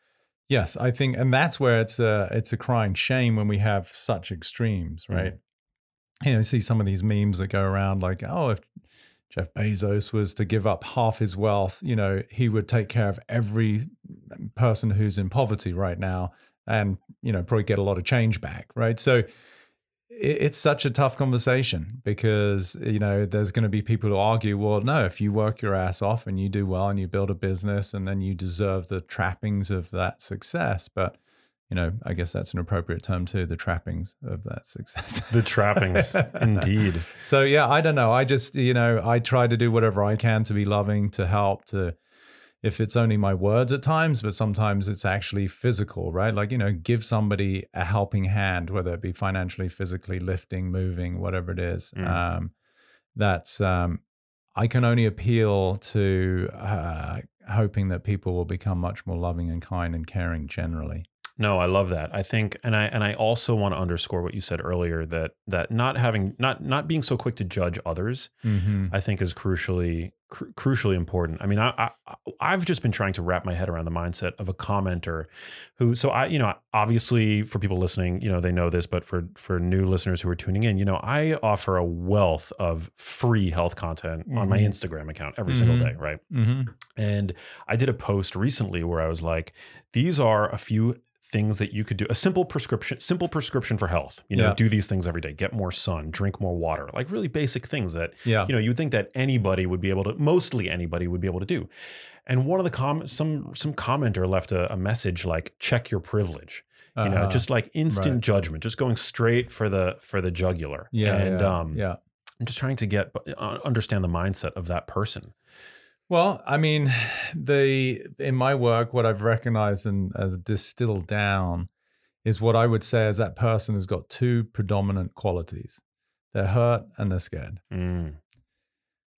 S2: yes, I think, and that's where it's a it's a crying shame when we have such extremes, right? You know, you see some of these memes that go around like, oh, if Jeff Bezos was to give up half his wealth, you know, he would take care of every person who's in poverty right now and, you know, probably get a lot of change back, right? So it's such a tough conversation because, you know, there's going to be people who argue, well, no, if you work your ass off and you do well and you build a business and then you deserve the trappings of that success. But, you know, I guess that's an appropriate term too, the trappings of that success.
S1: The trappings, indeed.
S2: So yeah, I don't know. I just you know I try to do whatever I can to be loving, to help, to if it's only my words at times, but sometimes it's actually physical, right? Like you know, give somebody a helping hand, whether it be financially, physically, lifting, moving, whatever it is.
S1: Mm.
S2: Um, that's um, I can only appeal to uh, hoping that people will become much more loving and kind and caring generally.
S1: No, I love that. I think, and I and I also want to underscore what you said earlier that that not having not not being so quick to judge others,
S2: Mm-hmm.
S1: I think is crucially cru- crucially important. I mean, I, I I've just been trying to wrap my head around the mindset of a commenter who. So I, you know, obviously for people listening, you know, they know this, but for for new listeners who are tuning in, you know, I offer a wealth of free health content on my
S2: Mhm.
S1: Instagram account every single
S2: Mhm.
S1: day, right?
S2: Mm-hmm.
S1: And I did a post recently where I was like, these are a few things that you could do a simple prescription simple prescription for health you know
S2: Yeah.
S1: do these things every day get more sun drink more water like really basic things that
S2: Yeah.
S1: you know you'd think that anybody would be able to mostly anybody would be able to do and one of the com some some commenter left a, a message like check your privilege you know
S2: Uh-huh.
S1: just like instant
S2: right.
S1: judgment just going straight for the for the jugular
S2: yeah.
S1: and
S2: yeah,
S1: um
S2: yeah.
S1: i'm just trying to get uh, understand the mindset of that person
S2: Well, I mean, the in my work, what I've recognized and as distilled down is what I would say is that person has got two predominant qualities. They're hurt and they're scared.
S1: Mm,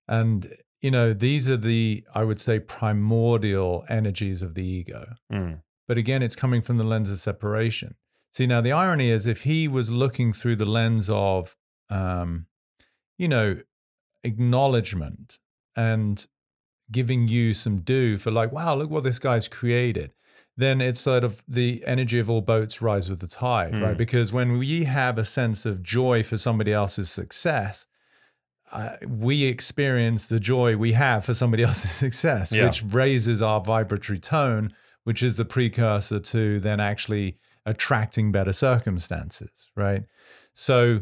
S2: And you know, these are the I would say primordial energies of the ego.
S1: mm,
S2: But again, it's coming from the lens of separation. See, now the irony is if he was looking through the lens of um, you know, acknowledgement and giving you some due for like, wow, look what this guy's created, then it's sort of the energy of all boats rise with the tide,
S1: Mm.
S2: right? Because when we have a sense of joy for somebody else's success, uh, we experience the joy we have for somebody else's success,
S1: Yeah.
S2: which raises our vibratory tone, which is the precursor to then actually attracting better circumstances, right? So,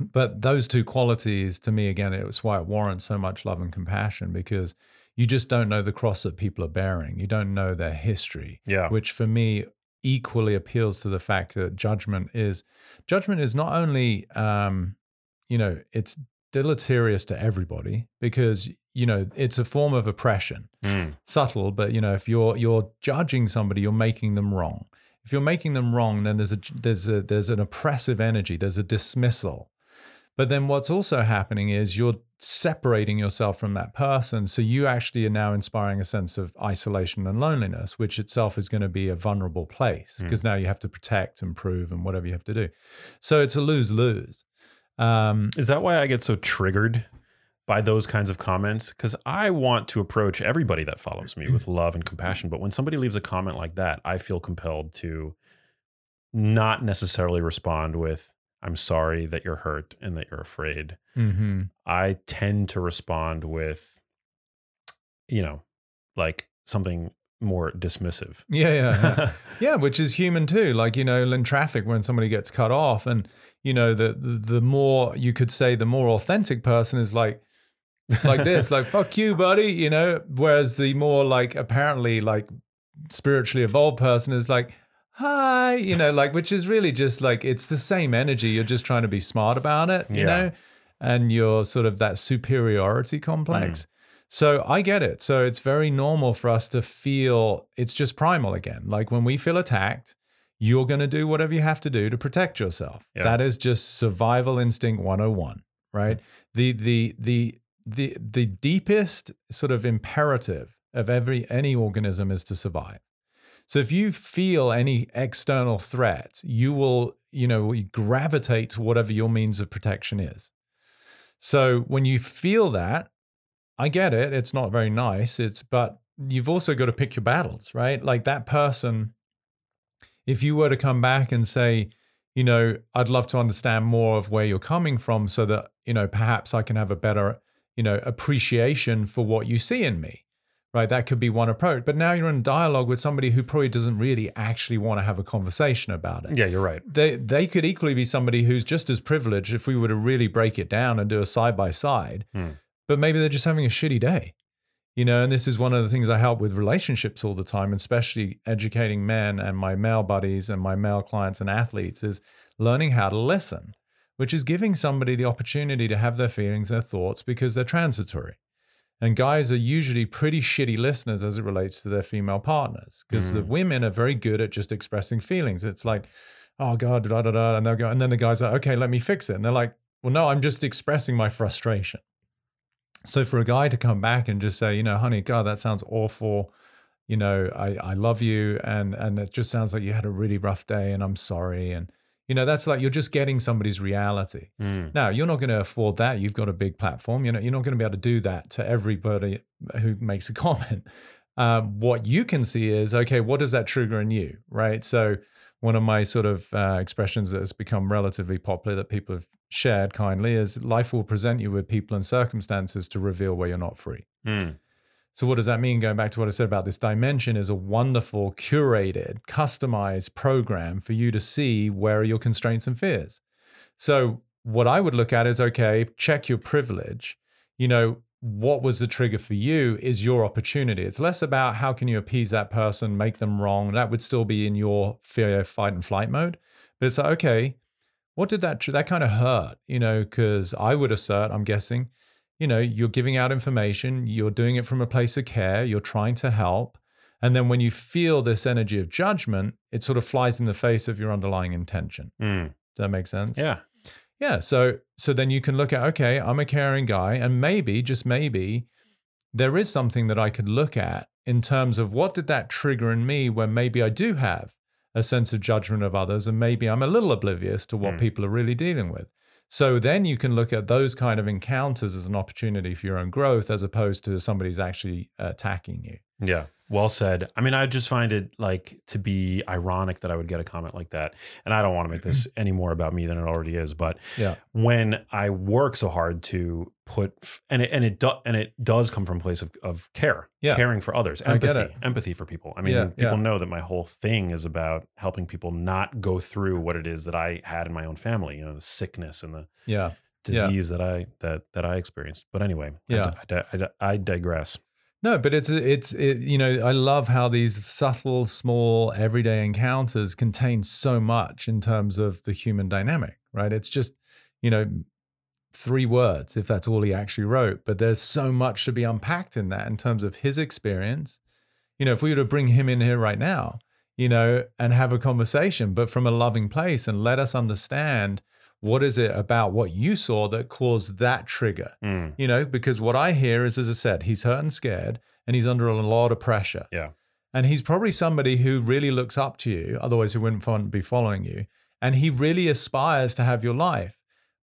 S2: but those two qualities to me, again, it was why it warrants so much love and compassion because you just don't know the cross that people are bearing. You don't know their history,
S1: Yeah.
S2: which for me equally appeals to the fact that judgment is judgment is not only um, you know it's deleterious to everybody because you know it's a form of oppression
S1: Mm.
S2: subtle but you know if you're you're judging somebody you're making them wrong if you're making them wrong then there's a there's a there's an oppressive energy there's a dismissal but then what's also happening is you're separating yourself from that person so you actually are now inspiring a sense of isolation and loneliness which itself is going to be a vulnerable place
S1: Hmm.
S2: because now you have to protect and prove and whatever you have to do so it's a lose-lose um,
S1: Is that why I get so triggered by those kinds of comments? Because I want to approach everybody that follows me with love and compassion. But when somebody leaves a comment like that, I feel compelled to not necessarily respond with, I'm sorry that you're hurt and that you're afraid.
S2: mhm.
S1: I tend to respond with, you know, like something more dismissive.
S2: yeah yeah, yeah. Yeah, which is human too. Like you know, in traffic when somebody gets cut off, and you know, the the, the more you could say, the more authentic person is like like this, like "fuck you, buddy," you know. Whereas the more like apparently like spiritually evolved person is like hi, you know, like which is really just like it's the same energy. You're just trying to be smart about it, you
S1: Yeah.
S2: know, and you're sort of that superiority complex. Mm. So I get it. So it's very normal for us to feel it's just primal again. Like when we feel attacked, you're going to do whatever you have to do to protect yourself.
S1: Yeah.
S2: That is just survival instinct 101, right? Mm. The the the the the deepest sort of imperative of every any organism is to survive. So if you feel any external threat, you will, you know, gravitate to whatever your means of protection is. So when you feel that, I get it. It's not very nice. It's but you've also got to pick your battles, right? Like that person, if you were to come back and say, you know, I'd love to understand more of where you're coming from so that, you know, perhaps I can have a better, you know, appreciation for what you see in me. Right. That could be one approach. But now you're in dialogue with somebody who probably doesn't really actually want to have a conversation about it
S1: Yeah, you're right.
S2: they they could equally be somebody who's just as privileged if we were to really break it down and do a side by side
S1: Hmm.
S2: but maybe they're just having a shitty day you know and this is one of the things i help with relationships all the time especially educating men and my male buddies and my male clients and athletes is learning how to listen which is giving somebody the opportunity to have their feelings their thoughts because they're transitory and guys are usually pretty shitty listeners as it relates to their female partners because the
S1: Mhm.
S2: women are very good at just expressing feelings. It's like, oh God, da da da. And they'll go, and then the guy's like, okay, let me fix it. And they're like, well, no, I'm just expressing my frustration. So for a guy to come back and just say, you know, honey, God, that sounds awful. You know, I, I love you. And and it just sounds like you had a really rough day and I'm sorry. And you know, that's like you're just getting somebody's reality.
S1: Mm.
S2: Now, you're not going to afford that. You've got a big platform. You know, you're not going to be able to do that to everybody who makes a comment. Um, what you can see is, okay, what does that trigger in you, right? So, one of my sort of uh, expressions that has become relatively popular that people have shared kindly is life will present you with people and circumstances to reveal where you're not free.
S1: Mm.
S2: So, what does that mean? Going back to what I said about this dimension, is a wonderful, curated, customized program for you to see where are your constraints and fears. So, what I would look at is okay, check your privilege. You know, what was the trigger for you is your opportunity. It's less about how can you appease that person, make them wrong. That would still be in your fear, fight, and flight mode. But it's like, okay, what did that, that kind of hurt? You know, because I would assert, I'm guessing, you know, you're giving out information, you're doing it from a place of care, you're trying to help. And then when you feel this energy of judgment, it sort of flies in the face of your underlying intention.
S1: Mm.
S2: Does that make sense?
S1: Yeah.
S2: Yeah. So so then you can look at, okay, I'm a caring guy, and maybe, just maybe, there is something that I could look at in terms of what did that trigger in me where maybe I do have a sense of judgment of others, and maybe I'm a little oblivious to what
S1: Hmm.
S2: people are really dealing with. So then you can look at those kind of encounters as an opportunity for your own growth as opposed to somebody's actually uh, attacking you.
S1: Yeah. Well said. I mean, I just find it like to be ironic that I would get a comment like that. And I don't want to make this any more about me than it already is, but
S2: Yeah.
S1: when I work so hard to put and it and it do, and it does come from a place of, of care,
S2: Yeah.
S1: caring for others,
S2: I
S1: empathy, empathy for people. I mean,
S2: Yeah,
S1: people know that my whole thing is about helping people not go through what it is that I had in my own family, you know, the sickness and the
S2: Yeah.
S1: Disease that I that that I experienced. But anyway, I
S2: Yeah.
S1: di- I, di- I digress.
S2: No, but it's it's it, you know I love how these subtle, small, everyday encounters contain so much in terms of the human dynamic, right? It's just you know three words if that's all he actually wrote, but there's so much to be unpacked in that in terms of his experience. You know, if we were to bring him in here right now, you know, and have a conversation, but from a loving place and let us understand what is it about what you saw that caused that trigger
S1: Mm,
S2: you know, because what I hear is, as I said, he's hurt and scared and he's under a lot of pressure.
S1: Yeah.
S2: And he's probably somebody who really looks up to you, otherwise, he wouldn't be following you. And he really aspires to have your life.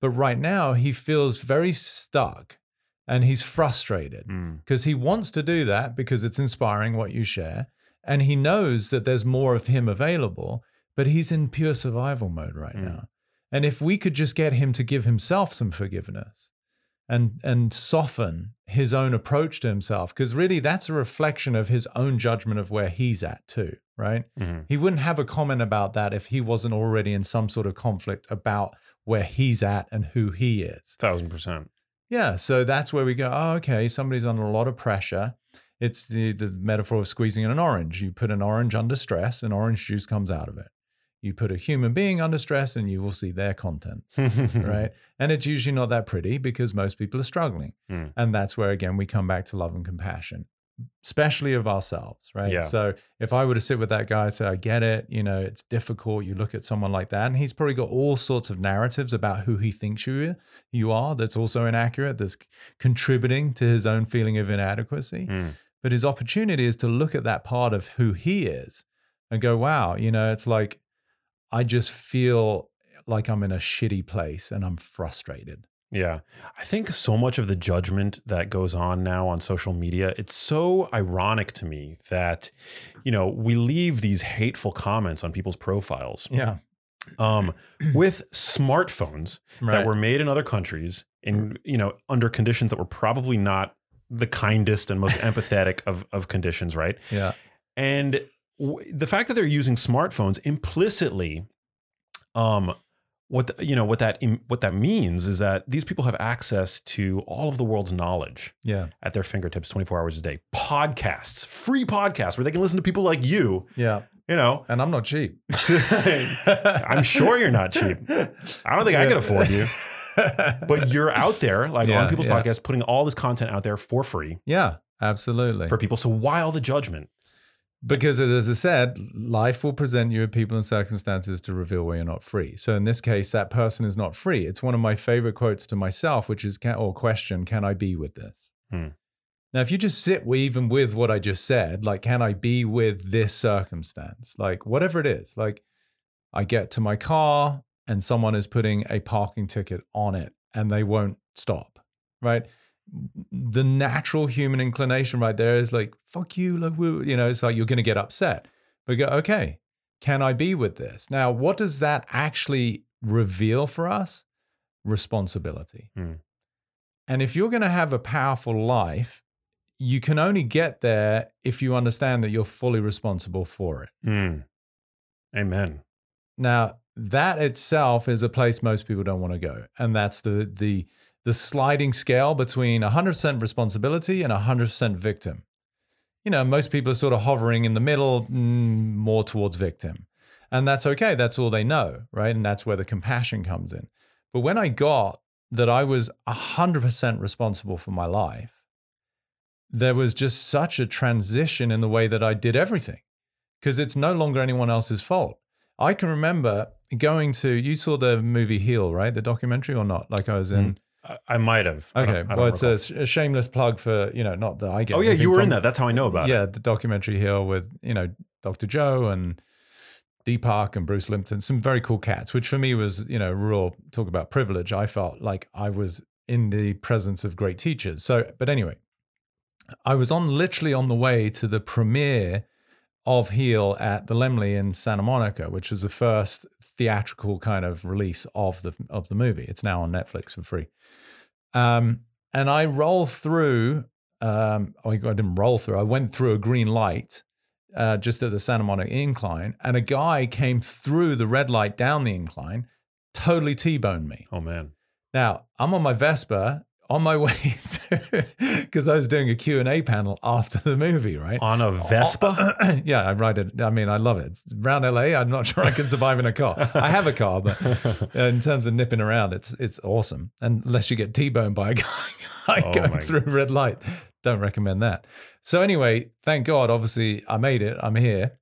S2: But right now, he feels very stuck and he's frustrated
S1: mm,
S2: because he wants to do that because it's inspiring what you share. And he knows that there's more of him available, but he's in pure survival mode right
S1: Mm.
S2: now. And if we could just get him to give himself some forgiveness and and soften his own approach to himself, because really that's a reflection of his own judgment of where he's at too, right?
S1: mhm.
S2: He wouldn't have a comment about that if he wasn't already in some sort of conflict about where he's at and who he is.
S1: thousand percent.
S2: Yeah, so that's where we go. Oh, okay, somebody's under a lot of pressure. It's the the metaphor of squeezing an orange. You put an orange under stress, and orange juice comes out of it. You put a human being under stress, and you will see their contents, right? And it's usually not that pretty because most people are struggling,
S1: Mm.
S2: and that's where again we come back to love and compassion, especially of ourselves, right?
S1: Yeah.
S2: So if I were to sit with that guy and say, "I get it," you know, it's difficult. You look at someone like that, and he's probably got all sorts of narratives about who he thinks you you are that's also inaccurate that's contributing to his own feeling of inadequacy
S1: Mm.
S2: but his opportunity is to look at that part of who he is and go wow you know it's like i just feel like i'm in a shitty place and i'm frustrated.
S1: Yeah. I think so much of the judgment that goes on now on social media, it's so ironic to me that, you know, we leave these hateful comments on people's profiles.
S2: Yeah.
S1: Um, with smartphones that were made in other countries in, you know, under conditions that were probably not the kindest and most empathetic of, of conditions, right?
S2: yeah.
S1: And w- the fact that they're using smartphones implicitly, um, what the, you know what that what that means is that these people have access to all of the world's knowledge
S2: yeah
S1: at their fingertips, twenty four hours a day. Podcasts, free podcasts, where they can listen to people like you.
S2: yeah
S1: You know,
S2: and i'm not cheap
S1: I'm sure you're not cheap. I don't think I could afford you, but you're out there, like
S2: Yeah,
S1: on people's
S2: yeah.
S1: podcasts, putting all this content out there for free
S2: yeah absolutely
S1: for people. So why all the judgment?
S2: Because as I said, life will present you with people and circumstances to reveal where you're not free. So in this case, that person is not free. It's one of my favorite quotes to myself, which is, can, or question, can I be with this?
S1: Hmm.
S2: Now, if you just sit with, even with what I just said, like, can I be with this circumstance? Like, whatever it is, like, I get to my car and someone is putting a parking ticket on it and they won't stop, right? The natural human inclination right there is like, fuck you, like, woo, you know, it's like you're going to get upset. But go, okay, can I be with this? Now, what does that actually reveal for us? Responsibility.
S1: Hmm.
S2: And if you're going to have a powerful life, you can only get there if you understand that you're fully responsible for it.
S1: Mm. Amen.
S2: Now, that itself is a place most people don't want to go, and that's the the the sliding scale between 100% responsibility and 100% victim. You know, most people are sort of hovering in the middle, mm, more towards victim. And that's okay. That's all they know, right? And that's where the compassion comes in. But when I got that I was 100% responsible for my life, there was just such a transition in the way that I did everything because it's no longer anyone else's fault. I can remember going to, you saw the movie Heal, right? The documentary or not? Like I was in.
S1: I, I might have.
S2: Okay.
S1: don't- I don't
S2: well, it's a, sh- a shameless plug for, you know, not that I get.
S1: Oh yeah, you were in that. That's how I know about
S2: yeah,
S1: it.
S2: Yeah, the documentary here with, you know, Dr. Joe and Deepak and Bruce Lipton, some very cool cats, which for me was, you know, real talk about privilege. I felt like I was in the presence of great teachers. So, but anyway, I was on literally on the way to the premiere of Heal at the Laemmle in Santa Monica, which was the first theatrical kind of release of the of the movie. It's now on Netflix for free. Um, and I roll through. Um, I didn't roll through. I went through a green light uh, just at the Santa Monica incline, and a guy came through the red light down the incline, totally t-boned me.
S1: Oh man.
S2: Now I'm on my Vespa on my way to because I was doing a Q and A panel after the movie, right?
S1: On a Vespa?
S2: yeah, I ride it. I mean, I love it. Around LA, I'm not sure I can survive in a car. I have a car, but in terms of nipping around, it's it's awesome. Unless you get T-boned by a guy,
S1: Oh
S2: going through red light, don't recommend that. So anyway, thank God. Obviously, I made it. I'm here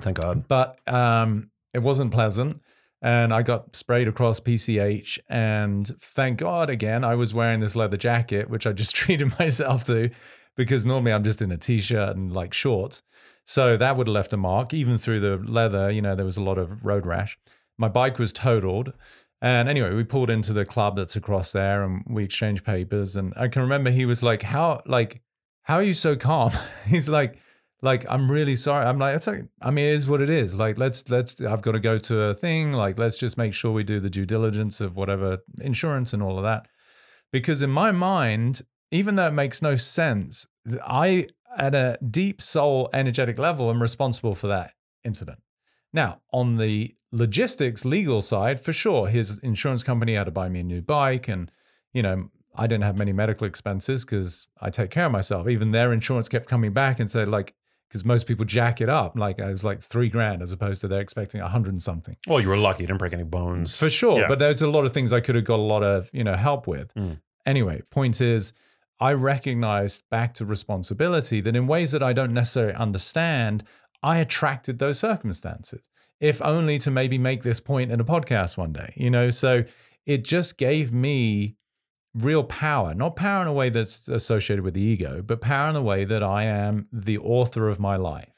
S1: Thank God.
S2: but um, it wasn't pleasant. And I got sprayed across PCH. And thank God, again, I was wearing this leather jacket, which I just treated myself to because normally I'm just in a t shirt and like shorts. So that would have left a mark, even through the leather. You know, there was a lot of road rash. My bike was totaled. And anyway, we pulled into the club that's across there and we exchanged papers. And I can remember he was like, How, like, how are you so calm? He's like, like i'm really sorry. I'm like it's like i mean it is what it is. Like let's let's i've got to go to a thing. Like let's just make sure we do the due diligence of whatever insurance and all of that. Because in my mind even though it makes no sense i at a deep soul energetic level am responsible for that incident. Now on the logistics legal side for sure his insurance company had to buy me a new bike and you know I didn't have many medical expenses because I take care of myself. Even their insurance kept coming back and said like, because most people jack it up, like I was like three grand as opposed to they're expecting a hundred and something
S1: Well, you were lucky. You didn't break any bones.
S2: for sure.
S1: Yeah.
S2: But there's a lot of things I could have got a lot of you know help with.
S1: Mm.
S2: Anyway, point is, I recognized back to responsibility that in ways that I don't necessarily understand, I attracted those circumstances. If only to maybe make this point in a podcast one day, you know. So it just gave me real power, not power in a way that's associated with the ego, but power in a way that I am the author of my life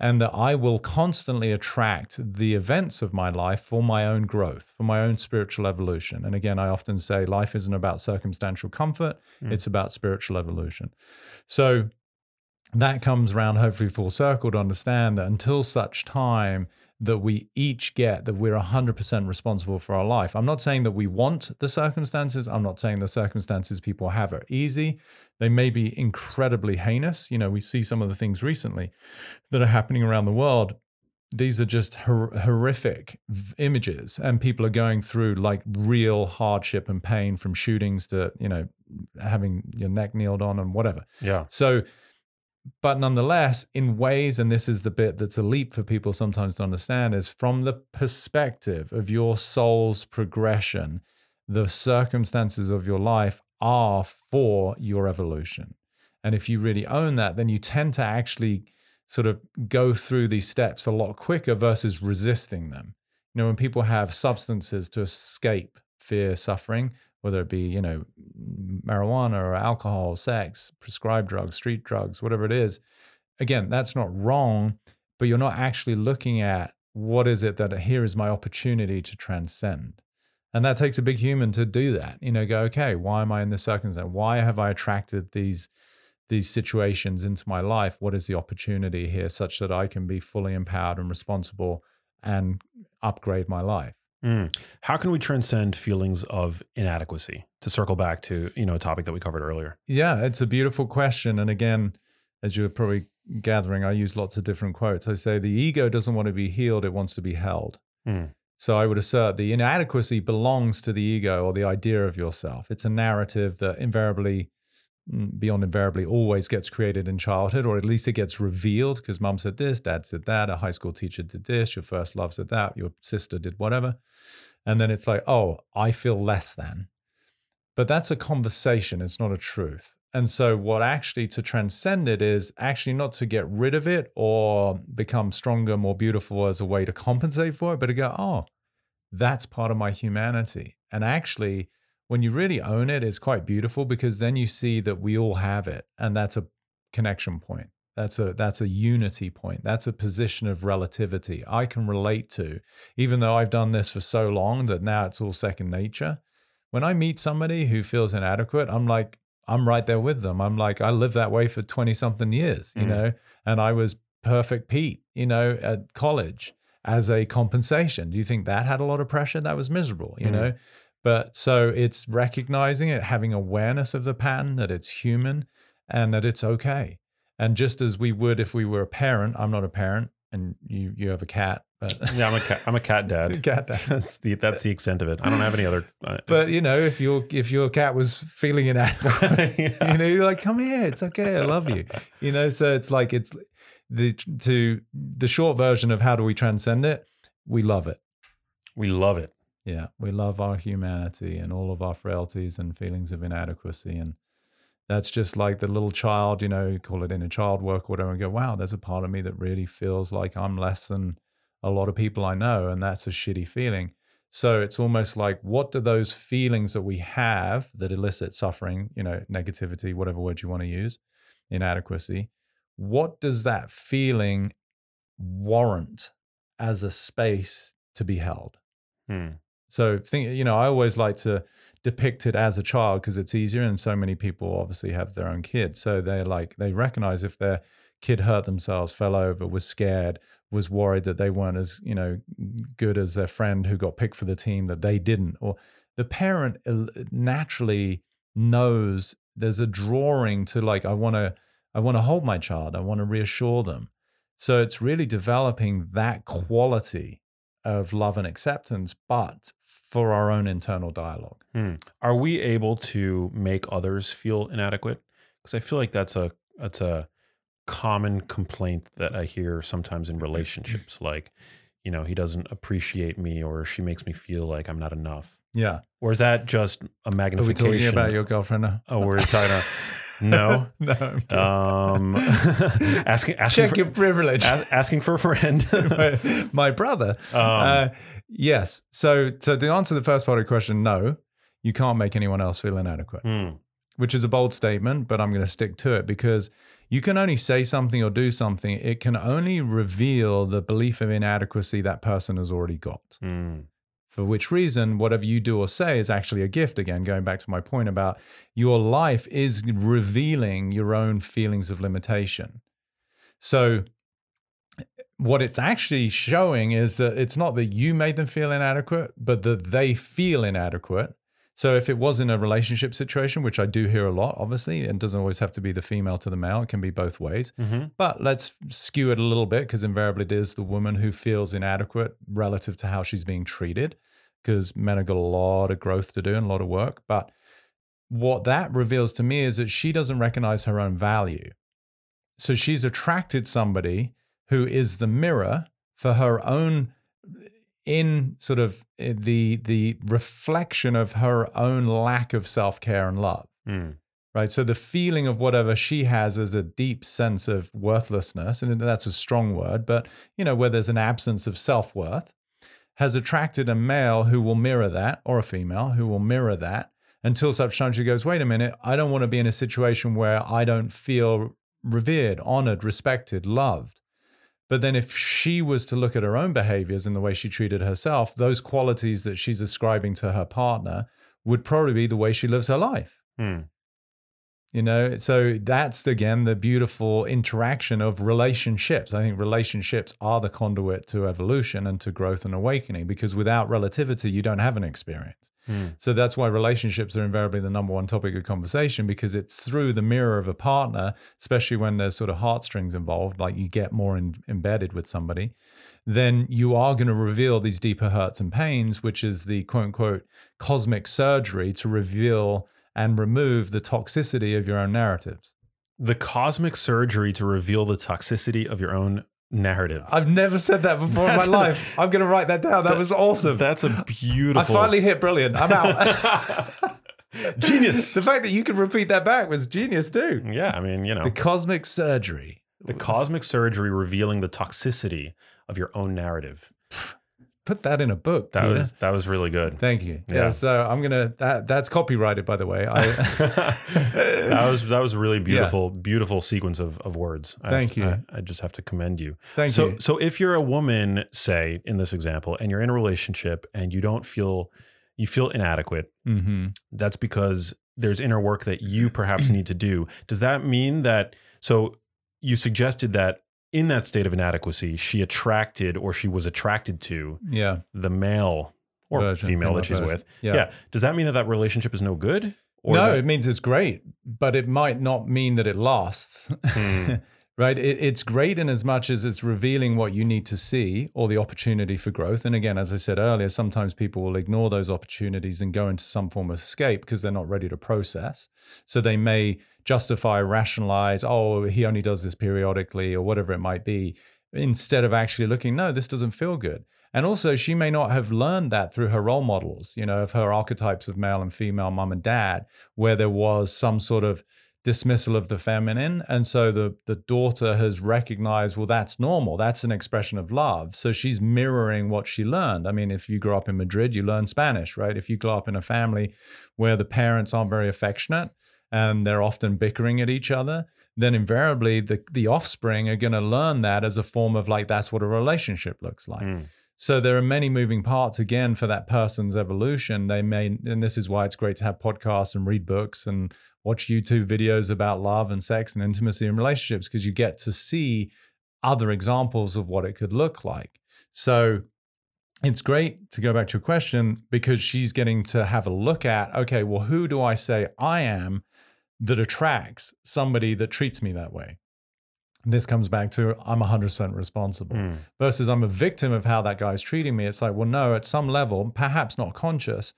S2: and that I will constantly attract the events of my life for my own growth, for my own spiritual evolution. And again, I often say life isn't about circumstantial comfort,
S1: Mm.
S2: it's about spiritual evolution. So that comes around hopefully full circle to understand that until such time that we each get that we're 100% responsible for our life. I'm not saying that we want the circumstances. I'm not saying the circumstances people have are easy. They may be incredibly heinous. You know, we see some of the things recently that are happening around the world. These are just hor- horrific v- images, and people are going through like real hardship and pain from shootings to, you know, having your neck kneeled on and whatever.
S1: yeah.
S2: So, but nonetheless, in ways, and this is the bit that's a leap for people sometimes to understand, is from the perspective of your soul's progression, the circumstances of your life are for your evolution. And if you really own that, then you tend to actually sort of go through these steps a lot quicker versus resisting them. You know, when people have substances to escape fear, suffering, whether it be, you know, marijuana or alcohol, sex, prescribed drugs, street drugs, whatever it is, again, that's not wrong, but you're not actually looking at what is it that here is my opportunity to transcend. And that takes a big human to do that. You know, go, okay, why am I in this circumstance? Why have I attracted these these situations into my life? What is the opportunity here such that I can be fully empowered and responsible and upgrade my life?
S1: Mm. How can we transcend feelings of inadequacy? To circle back to you know a topic that we covered earlier.
S2: Yeah, it's a beautiful question. And again, as you're probably gathering, I use lots of different quotes. I say the ego doesn't want to be healed, it wants to be held.
S1: Hmm.
S2: So I would assert the inadequacy belongs to the ego or the idea of yourself. It's a narrative that invariably, mm, beyond invariably, always gets created in childhood, or at least it gets revealed because mom said this, dad said that, a high school teacher did this, your first love said that, your sister did whatever. And then it's like, oh, I feel less than. But that's a conversation, it's not a truth. And so, what actually to transcend it is actually not to get rid of it or become stronger, more beautiful as a way to compensate for it, but to go, oh, that's part of my humanity. And actually, when you really own it, it's quite beautiful because then you see that we all have it. And that's a connection point. That's a that's a unity point. That's a position of relativity I can relate to, even though I've done this for so long that now it's all second nature. When I meet somebody who feels inadequate, I'm like, I'm right there with them. I'm like, I lived that way for 20 something years, you
S1: Mm.
S2: know, and I was perfect Pete, you know, at college as a compensation. Do you think that had a lot of pressure? That was miserable, you
S1: Mm.
S2: know? But so it's recognizing it, having awareness of the pattern, that it's human and that it's okay. And just as we would if we were a parent, I'm not a parent and you you have a cat, but
S1: Yeah, I'm a cat. I'm a cat dad.
S2: cat dad.
S1: That's the that's the extent of it. I don't have any other. Uh,
S2: But you know, if your if your cat was feeling inadequate,
S1: Yeah.
S2: you know, you're like, come here, it's okay, I love you. You know, so it's like it's the to the short version of how do we transcend it? We love it.
S1: we love it.
S2: Yeah, we love our humanity and all of our frailties and feelings of inadequacy, and that's just like the little child, you know, call it inner child work, or whatever. And go, wow, there's a part of me that really feels like I'm less than a lot of people I know, and that's a shitty feeling. So it's almost like, what do those feelings that we have that elicit suffering, you know, negativity, whatever word you want to use, inadequacy, what does that feeling warrant as a space to be held?
S1: Hmm.
S2: So think, you know, I always like to depict it as a child because it's easier, and so many people obviously have their own kids, so they're like they recognize if their kid hurt themselves, fell over, was scared, was worried that they weren't as you know good as their friend who got picked for the team that they didn't, or the parent uh, naturally knows there's a drawing to like I want to I want to hold my child, I want to reassure them. So it's really developing that quality of love and acceptance, but for our own internal dialogue.
S1: Hmm. Are we able to make others feel inadequate? Because I feel like that's a that's a common complaint that I hear sometimes in relationships. Like, you know, he doesn't appreciate me, or she makes me feel like I'm not enough.
S2: Yeah.
S1: Or is that just a magnification?
S2: Are we talking about your girlfriend now?
S1: Oh, we're talking about no.
S2: no.
S1: Um, asking asking
S2: Check
S1: for,
S2: your privilege.
S1: as- asking for a friend.
S2: my, my brother.
S1: Um,
S2: uh, yes. So, so to answer the first part of the question, no, you can't make anyone else feel inadequate.
S1: hmm.
S2: which is a bold statement, but I'm going to stick to it because you can only say something or do something. It can only reveal the belief of inadequacy that person has already got.
S1: Hmm.
S2: For which reason, whatever you do or say is actually a gift. Again, going back to my point about your life is revealing your own feelings of limitation. So, what it's actually showing is that it's not that you made them feel inadequate, but that they feel inadequate. So, if it was in a relationship situation, which I do hear a lot, obviously, it doesn't always have to be the female to the male, it can be both ways.
S1: hmm
S2: But let's skew it a little bit because invariably it is the woman who feels inadequate relative to how she's being treated because men have got a lot of growth to do and a lot of work. But what that reveals to me is that she doesn't recognize her own value. So she's attracted somebody who is the mirror for her own in sort of eh, the the reflection of her own lack of self-care and love
S1: Hmm.
S2: right? So the feeling of whatever she has is a deep sense of worthlessness, and that's a strong word, but you know, where there's an absence of self worth, has attracted a male who will mirror that, or a female who will mirror that, until such time she goes, wait a minute, I don't want to be in a situation where I don't feel revered, honored, respected, loved. But then, if she was to look at her own behaviors and the way she treated herself, those qualities that she's ascribing to her partner would probably be the way she lives her life.
S1: Hmm.
S2: you know so that's again the beautiful interaction of relationships. I think relationships are the conduit to evolution and to growth and awakening because without relativity you don't have an experience
S1: Hmm.
S2: so that's why relationships are invariably the number one topic of conversation because it's through the mirror of a partner especially when there's sort of heartstrings involved like you get more in, embedded with somebody then you are going to reveal these deeper hurts and pains which is the quote unquote cosmic surgery to reveal and remove the toxicity of your own narratives.
S1: The cosmic surgery to reveal the toxicity of your own narrative.
S2: I've never said that before
S1: That's
S2: in my
S1: a-
S2: life. I'm going to write that down. That was awesome.
S1: That's a beautiful.
S2: I finally hit brilliant. I'm out.
S1: Genius.
S2: the fact that you could repeat that back was genius too.
S1: yeah, I mean, you know,
S2: The cosmic surgery.
S1: the cosmic surgery revealing the toxicity of your own narrative.
S2: Put that in a book.
S1: That was that was really good.
S2: Thank you. Yeah.
S1: Yeah.
S2: So I'm gonna that that's copyrighted by the way. I,
S1: that was that was a really beautiful beautiful sequence of, of words. I
S2: Thank
S1: have-
S2: you.
S1: I, I just have to commend you.
S2: thank
S1: so
S2: you.
S1: so if you're a woman, say in this example, and you're in a relationship and you don't feel you feel inadequate,
S2: Mm-hmm.
S1: that's because there's inner work that you perhaps need to do. Does that mean that? So you suggested that in that state of inadequacy, she attracted or she was attracted to
S2: Yeah.
S1: the male or female that she's
S2: version.
S1: with.
S2: Yeah.
S1: Does that mean that that relationship is no good? Or
S2: no,
S1: that-
S2: it means it's great, but it might not mean that it lasts.
S1: Hmm.
S2: right? It, it's great in as much as it's revealing what you need to see or the opportunity for growth. And again, as I said earlier, sometimes people will ignore those opportunities and go into some form of escape because they're not ready to process. So they may justify, rationalize, oh, he only does this periodically or whatever it might be, instead of actually looking, no, this doesn't feel good. And also, she may not have learned that through her role models, you know, of her archetypes of male and female mum and dad, where there was some sort of dismissal of the feminine. And so the, the daughter has recognized, well, that's normal. That's an expression of love. So she's mirroring what she learned. I mean, if you grow up in Madrid, you learn Spanish, right? If you grow up in a family where the parents aren't very affectionate and they're often bickering at each other, then invariably the, the offspring are going to learn that as a form of like, that's what a relationship looks like.
S1: Hmm.
S2: So there are many moving parts again for that person's evolution. They may, and this is why it's great to have podcasts and read books and watch YouTube videos about love and sex and intimacy and relationships because you get to see other examples of what it could look like. So it's great to go back to your question because she's getting to have a look at, okay, well, who do I say I am that attracts somebody that treats me that way? This comes back to I'm 100% responsible
S1: Hmm.
S2: versus I'm a victim of how that guy's treating me. It's like, well, no, at some level, perhaps not conscious,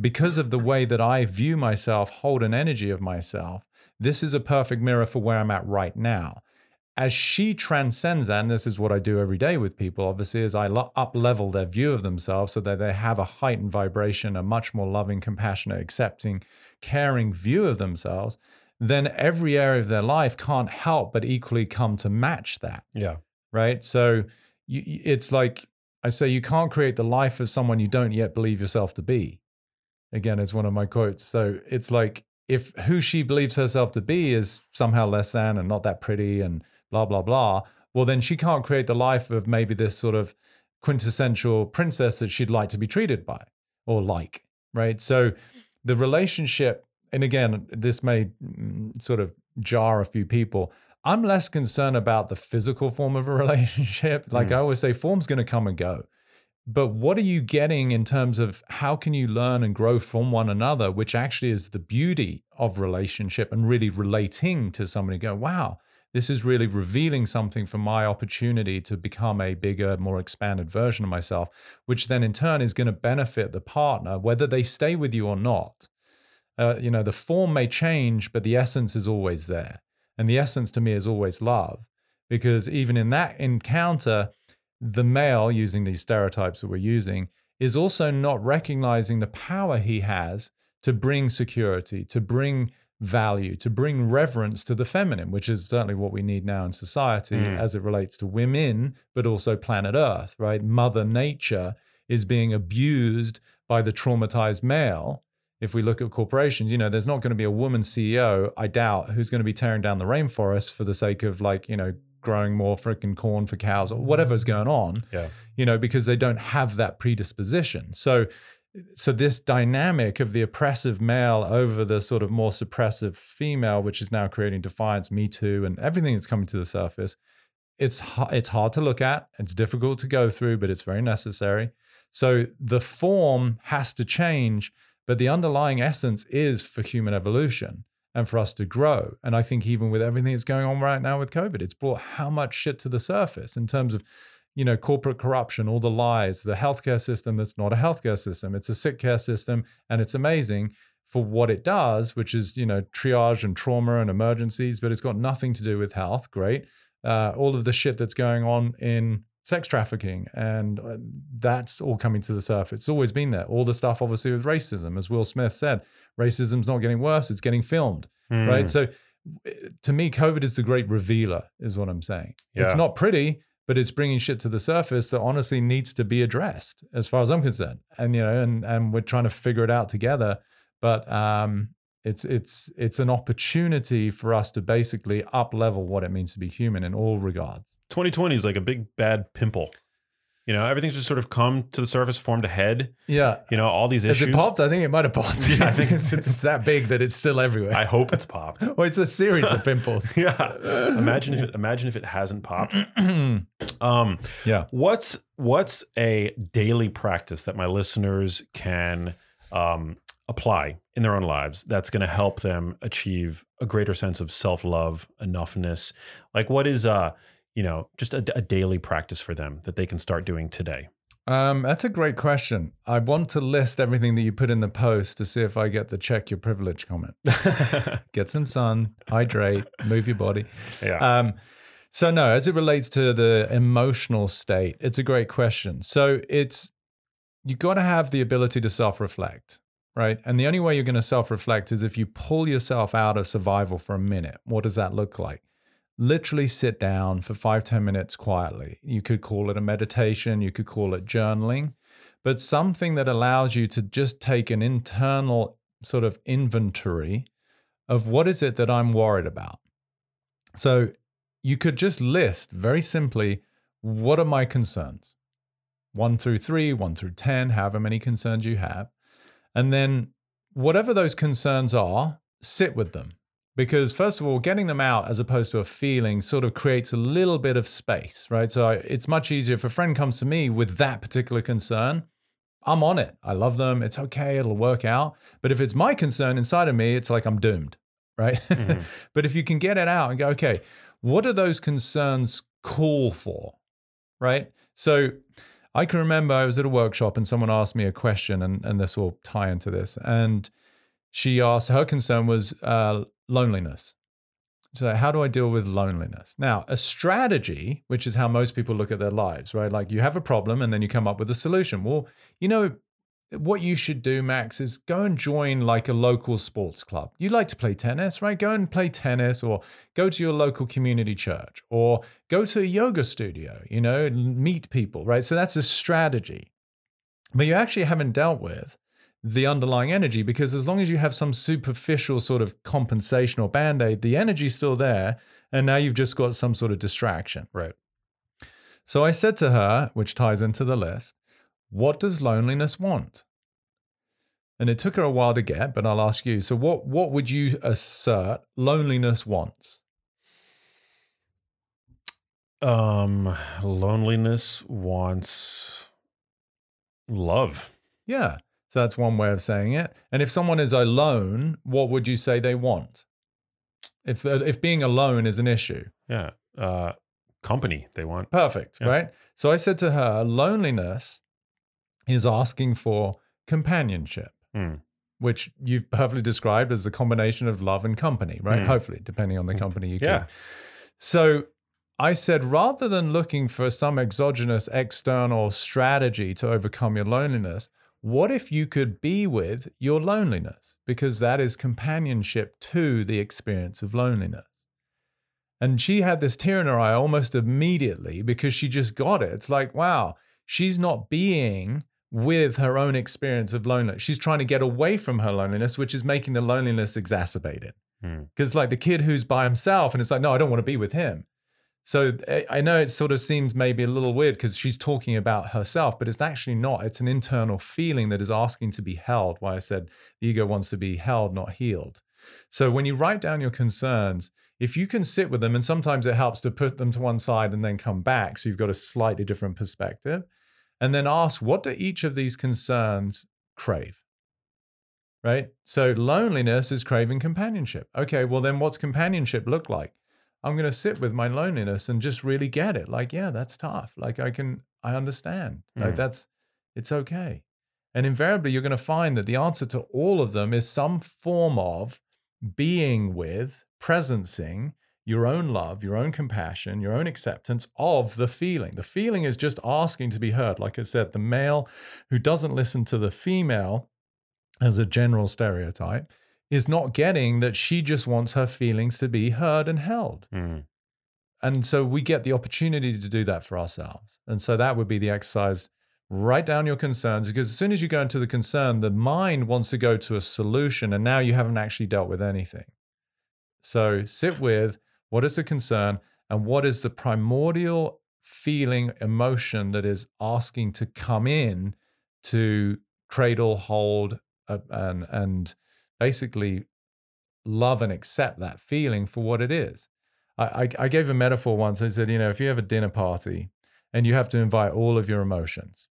S2: because of the way that I view myself, hold an energy of myself, this is a perfect mirror for where I'm at right now. As she transcends that, and this is what I do every day with people, obviously, is I up level their view of themselves so that they have a heightened vibration, a much more loving, compassionate, accepting, caring view of themselves. Then every area of their life can't help but equally come to match that
S1: Yeah.
S2: right? So you, it's like I say, you can't create the life of someone you don't yet believe yourself to be. Again, it's one of my quotes. So it's like if who she believes herself to be is somehow less than and not that pretty and blah blah blah, well then she can't create the life of maybe this sort of quintessential princess that she'd like to be treated by or like, right? So the relationship, and again, this may mm, sort of jar a few people. I'm less concerned about the physical form of a relationship. Like
S1: Mm.
S2: I always say, form's going to come and go. But what are you getting in terms of how can you learn and grow from one another, which actually is the beauty of relationship and really relating to somebody go, wow, this is really revealing something for my opportunity to become a bigger, more expanded version of myself, which then in turn is going to benefit the partner, whether they stay with you or not. Uh, you know, the form may change, but the essence is always there. And the essence to me is always love, because even in that encounter, the male, using these stereotypes that we're using, is also not recognizing the power he has to bring security, to bring value, to bring reverence to the feminine, which is certainly what we need now in society
S1: Mm.
S2: as it relates to women, but also planet Earth, right? Mother Nature is being abused by the traumatized male. If we look at corporations, you know, there's not going to be a woman CEO, I doubt, who's going to be tearing down the rainforest for the sake of like, you know, growing more freaking corn for cows or whatever's going on
S1: Yeah.
S2: you know because they don't have that predisposition so so this dynamic of the oppressive male over the sort of more suppressive female which is now creating defiance me too and everything that's coming to the surface it's it's hard to look at it's difficult to go through but it's very necessary so the form has to change but the underlying essence is for human evolution and for us to grow. And I think even with everything that's going on right now with COVID, it's brought how much shit to the surface in terms of, you know, corporate corruption, all the lies, the healthcare system that's not a healthcare system. It's a sick care system and it's amazing for what it does, which is, you know, triage and trauma and emergencies, but it's got nothing to do with health. Great. Uh, all of the shit that's going on in sex trafficking and uh, that's all coming to the surface. It's always been there. All the stuff obviously with racism, as Will Smith said, racism's not getting worse, it's getting filmed
S1: Hmm.
S2: right? So uh, to me, COVID is the great revealer, is what I'm saying. It's not pretty, but it's bringing shit to the surface that honestly needs to be addressed, as far as I'm concerned. And you know, and and we're trying to figure it out together. But um, it's it's it's an opportunity for us to basically up level what it means to be human in all regards.
S1: 2020 is like a big bad pimple. You know, everything's just sort of come to the surface, formed a head.
S2: Yeah.
S1: You know, all these
S2: Has
S1: issues.
S2: it popped? I think it might have popped.
S1: Yeah, I think
S2: it's, it's that big that it's still everywhere.
S1: I hope it's popped.
S2: well, it's a series of pimples.
S1: yeah. Imagine if it imagine if it hasn't popped. Um
S2: yeah.
S1: what's what's a daily practice that my listeners can um apply in their own lives that's going to help them achieve a greater sense of self-love, enoughness? Like what is uh you know, just a, a daily practice for them that they can start doing today.
S2: Um, that's a great question. I want to list everything that you put in the post to see if I get the check your privilege comment. get some sun, hydrate, move your body.
S1: yeah.
S2: Um, so no, as it relates to the emotional state, it's a great question. So it's you got to have the ability to self-reflect, right? And the only way you're going to self-reflect is if you pull yourself out of survival for a minute. What does that look like? Literally sit down for five ten minutes quietly. You could call it a meditation, you could call it journaling, but something that allows you to just take an internal sort of inventory of what is it that I'm worried about. So you could just list very simply what are my concerns? One through three, one through 10, however many concerns you have. And then whatever those concerns are, sit with them. Because, first of all, getting them out as opposed to a feeling sort of creates a little bit of space, right? So I, it's much easier if a friend comes to me with that particular concern, I'm on it. I love them. It's okay. It'll work out. But if it's my concern inside of me, it's like I'm doomed, right?
S1: Mhm.
S2: but if you can get it out and go, okay, what are those concerns call for? Right. So I can remember I was at a workshop and someone asked me a question, and, and this will tie into this. And she asked, her concern was uh, loneliness. So, how do I deal with loneliness? Now, a strategy, which is how most people look at their lives, right? Like you have a problem and then you come up with a solution. Well, you know, what you should do, Max, is go and join like a local sports club. You like to play tennis, right? Go and play tennis or go to your local community church or go to a yoga studio, you know, meet people, right? So that's a strategy. But you actually haven't dealt with the underlying energy because as long as you have some superficial sort of compensation or band aid, the energy's still there. And now you've just got some sort of distraction.
S1: right.
S2: So I said to her, which ties into the list, what does loneliness want? And it took her a while to get, but I'll ask you. So what what would you assert loneliness wants?
S1: Um loneliness wants love.
S2: Yeah. So that's one way of saying it. And if someone is alone, what would you say they want? If uh, if being alone is an issue.
S1: Yeah. Uh company they want.
S2: Perfect,
S1: Yeah.
S2: right? So I said to her, loneliness is asking for companionship,
S1: Hmm.
S2: which you've perfectly described as the combination of love and company, right?
S1: Mm.
S2: Hopefully, depending on the company you
S1: Yeah.
S2: So I said, rather than looking for some exogenous external strategy to overcome your loneliness, what if you could be with your loneliness? Because that is companionship to the experience of loneliness. And she had this tear in her eye almost immediately because she just got it. It's like, wow, she's not being with her own experience of loneliness. She's trying to get away from her loneliness, which is making the loneliness exacerbated.
S1: Hmm.
S2: Because, like the kid who's by himself, and it's like, no, I don't want to be with him. So I- I know it sort of seems maybe a little weird because she's talking about herself, but it's actually not. It's an internal feeling that is asking to be held. Why I said the ego wants to be held, not healed. So when you write down your concerns, if you can sit with them, and sometimes it helps to put them to one side and then come back, so you've got a slightly different perspective, and then ask, what do each of these concerns crave? Right? So loneliness is craving companionship. Okay, well, then what's companionship look like? I'm going to sit with my loneliness and just really get it. Like, yeah, that's tough. Like, I can, I understand. Like,
S1: Mm.
S2: that's, it's okay. And invariably, you're going to find that the answer to all of them is some form of being with, presencing your own love, your own compassion, your own acceptance of the feeling. The feeling is just asking to be heard. Like I said, the male who doesn't listen to the female as a general stereotype is not getting that she just wants her feelings to be heard and held.
S1: Hmm.
S2: And so we get the opportunity to do that for ourselves. And so that would be the exercise. Write down your concerns because as soon as you go into the concern, the mind wants to go to a solution. And now you haven't actually dealt with anything. So sit with what is the concern and what is the primordial feeling, emotion that is asking to come in to cradle, hold, uh, and and basically love and accept that feeling for what it is. I, I, I gave a metaphor once. I said, you know, if you have a dinner party and you have to invite all of your emotions,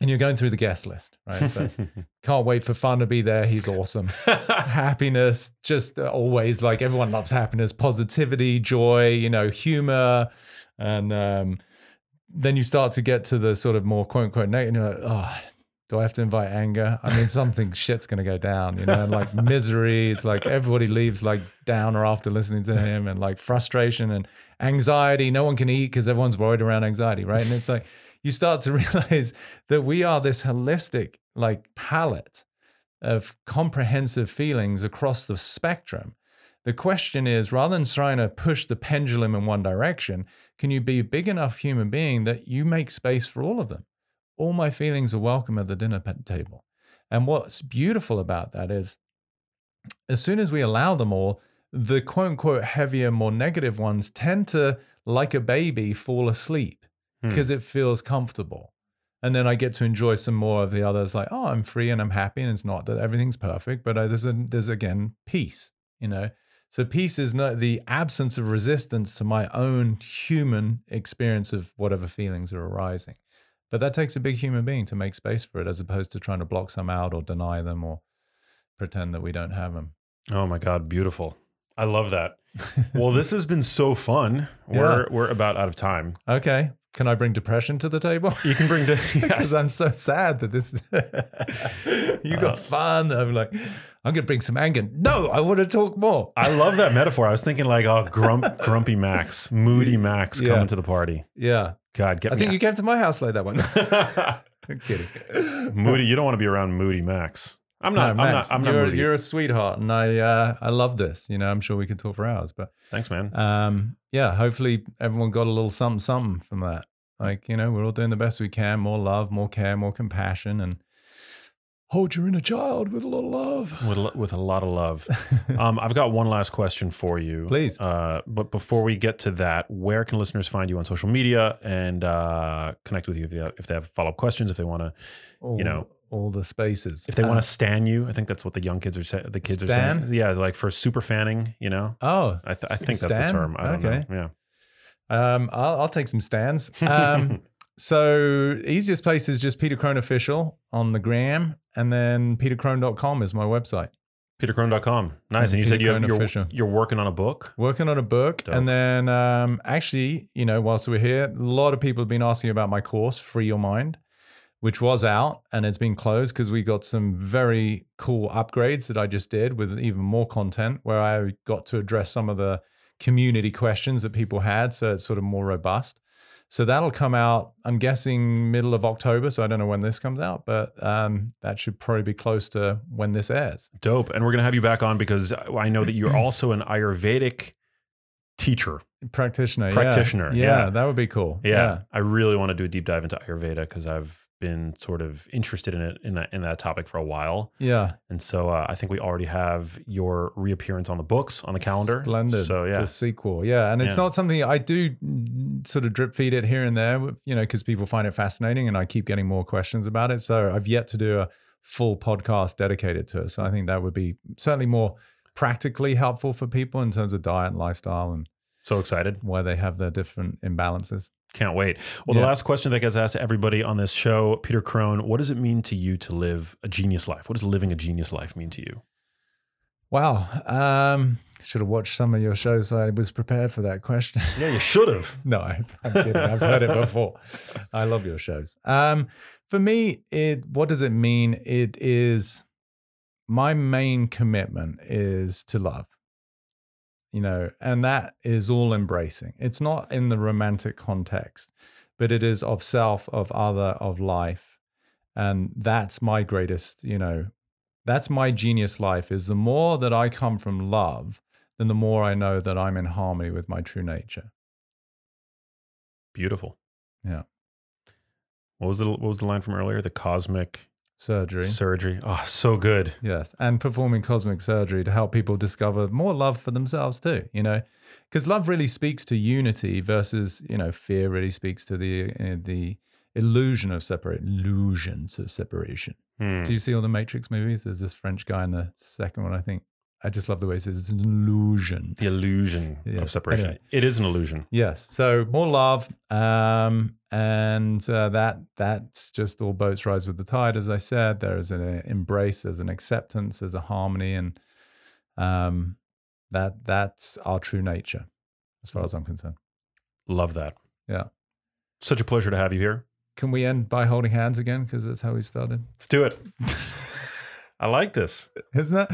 S2: and you're going through the guest list, right? So can't wait for fun to be there. He's awesome. happiness, just always like everyone loves happiness, positivity, joy, you know, humor, and um, then you start to get to the sort of more quote unquote negative. And you're like, oh, do I have to invite anger? I mean, something shit's gonna go down, you know, and like misery. It's like everybody leaves like downer after listening to him, and like frustration and anxiety. No one can eat because everyone's worried around anxiety, right? And it's like you start to realize that we are this holistic like palette of comprehensive feelings across the spectrum. The question is rather than trying to push the pendulum in one direction, can you be a big enough human being that you make space for all of them? All my feelings are welcome at the dinner table. And what's beautiful about that is as soon as we allow them all, the quote unquote heavier, more negative ones tend to, like a baby, fall asleep
S1: Hmm.
S2: because it feels comfortable. And then I get to enjoy some more of the others, like, oh, I'm free and I'm happy. And it's not that everything's perfect, but uh, there's, a, there's again peace, you know? So peace is not the absence of resistance to my own human experience of whatever feelings are arising. But that takes a big human being to make space for it, as opposed to trying to block some out or deny them or pretend that we don't have them.
S1: oh my God, beautiful. I love that. Well, this has been so fun. We're we're about out of time.
S2: Okay. Can I bring depression to the table?
S1: You can bring the
S2: Because I'm so sad that this. you got
S1: Uh,
S2: fun. I'm like, I'm gonna bring some anger. No, I want to talk more.
S1: I love that metaphor. I was thinking like, oh, grump, grumpy Max, moody Max
S2: Yeah.
S1: coming to the party.
S2: Yeah,
S1: God, get
S2: I
S1: me.
S2: think you came to my house like that one. I'm kidding.
S1: moody. You don't want to be around moody Max. I'm not.
S2: No,
S1: I'm
S2: Max,
S1: not. I'm not
S2: you're,
S1: moody.
S2: you're a sweetheart, and I uh, I love this. You know, I'm sure we could talk for hours, but
S1: Thanks, man.
S2: um, yeah, hopefully everyone got a little something something from that. Like you know, we're all doing the best we can. More love, more care, more compassion, and hold your inner child with a lot of love.
S1: with, a- with a lot of love. Um, I've got one last question for you.
S2: Please.
S1: Uh, but before we get to that, where can listeners find you on social media and uh, connect with you if they have, if they have follow up questions, if they want to,
S2: you
S1: know,
S2: all the spaces.
S1: if they
S2: Uh,
S1: want to stan you? I think that's what the young kids are saying. The kids are saying, yeah, like for super fanning. You know,
S2: Oh,
S1: I, th- I think that's the term. I don't
S2: Okay.
S1: know. Yeah.
S2: Um, I'll, I'll take some stands. Um, so easiest place is just Peter Crone official on the gram, and then petercrone.com is my website.
S1: PeterCrone.com. Nice.
S2: Yeah,
S1: And you said
S2: Peter
S1: you have, you're,
S2: official.
S1: you're working on a book.
S2: Working on a book,
S1: Dope.
S2: and then um, actually, you know, whilst we're here, a lot of people have been asking about my course, Free Your Mind, which was out and it's been closed because we got some very cool upgrades that I just did with even more content, where I got to address some of the community questions that people had, so it's sort of more robust. So that'll come out, I'm guessing middle of October. So I don't know when this comes out, but um, that should probably be close to when this airs.
S1: Dope. And we're going to have you back on because I know that you're also an Ayurvedic teacher.
S2: Practitioner.
S1: Practitioner,
S2: Yeah,
S1: yeah.
S2: that would be cool.
S1: Yeah, I really want to do a deep dive into Ayurveda because I've been sort of interested in it in that in that topic for a while,
S2: Yeah.
S1: and so uh, I think we already have your reappearance on the books on the calendar.
S2: Splendid.
S1: So yeah,
S2: The sequel. Yeah. And it's
S1: Yeah.
S2: not something I do mm, sort of drip feed it here and there, you know, because people find it fascinating and I keep getting more questions about it. So I've yet to do a full podcast dedicated to it. So I think that would be certainly more practically helpful for people in terms of diet and lifestyle and
S1: so excited.
S2: why they have their different imbalances.
S1: Can't wait. Well, the last question that gets asked to everybody on this show, Peter Crone, what does it mean to you to live a genius life? What does living a genius life mean to you?
S2: Wow. Um, should have watched some of your shows. So I was prepared for that question.
S1: Yeah, you should have.
S2: no, I'm kidding. I've heard it before. I love your shows. Um, for me, it what does it mean? It is my main commitment is to love. You know, and that is all embracing. It's not in the romantic context, but it is of self, of other, of life. And that's my greatest, you know, that's my genius life is the more that I come from love, then the more I know that I'm in harmony with my true nature.
S1: Beautiful.
S2: Yeah.
S1: What was the what was the line from earlier? The cosmic
S2: surgery.
S1: Surgery. Oh, so good.
S2: Yes, and performing cosmic surgery to help people discover more love for themselves too. You know, because love really speaks to unity versus you know fear really speaks to the uh, the illusion of separate illusions of separation.
S1: Hmm.
S2: Do you see all the Matrix movies? There's this French guy in the second one, I think. I just love the way it says it's an illusion.
S1: The illusion
S2: Yeah.
S1: of separation.
S2: Anyway.
S1: It is an illusion.
S2: Yes. So more love, um, and uh, that that's just all boats rise with the tide. As I said, there is an embrace, there's an acceptance, there's a harmony, and um, that that's our true nature, as far as I'm concerned.
S1: Love that.
S2: Yeah.
S1: Such a pleasure to have you here.
S2: Can we end by holding hands again? Because that's how we started,
S1: Let's do it. I like this.
S2: isn't it?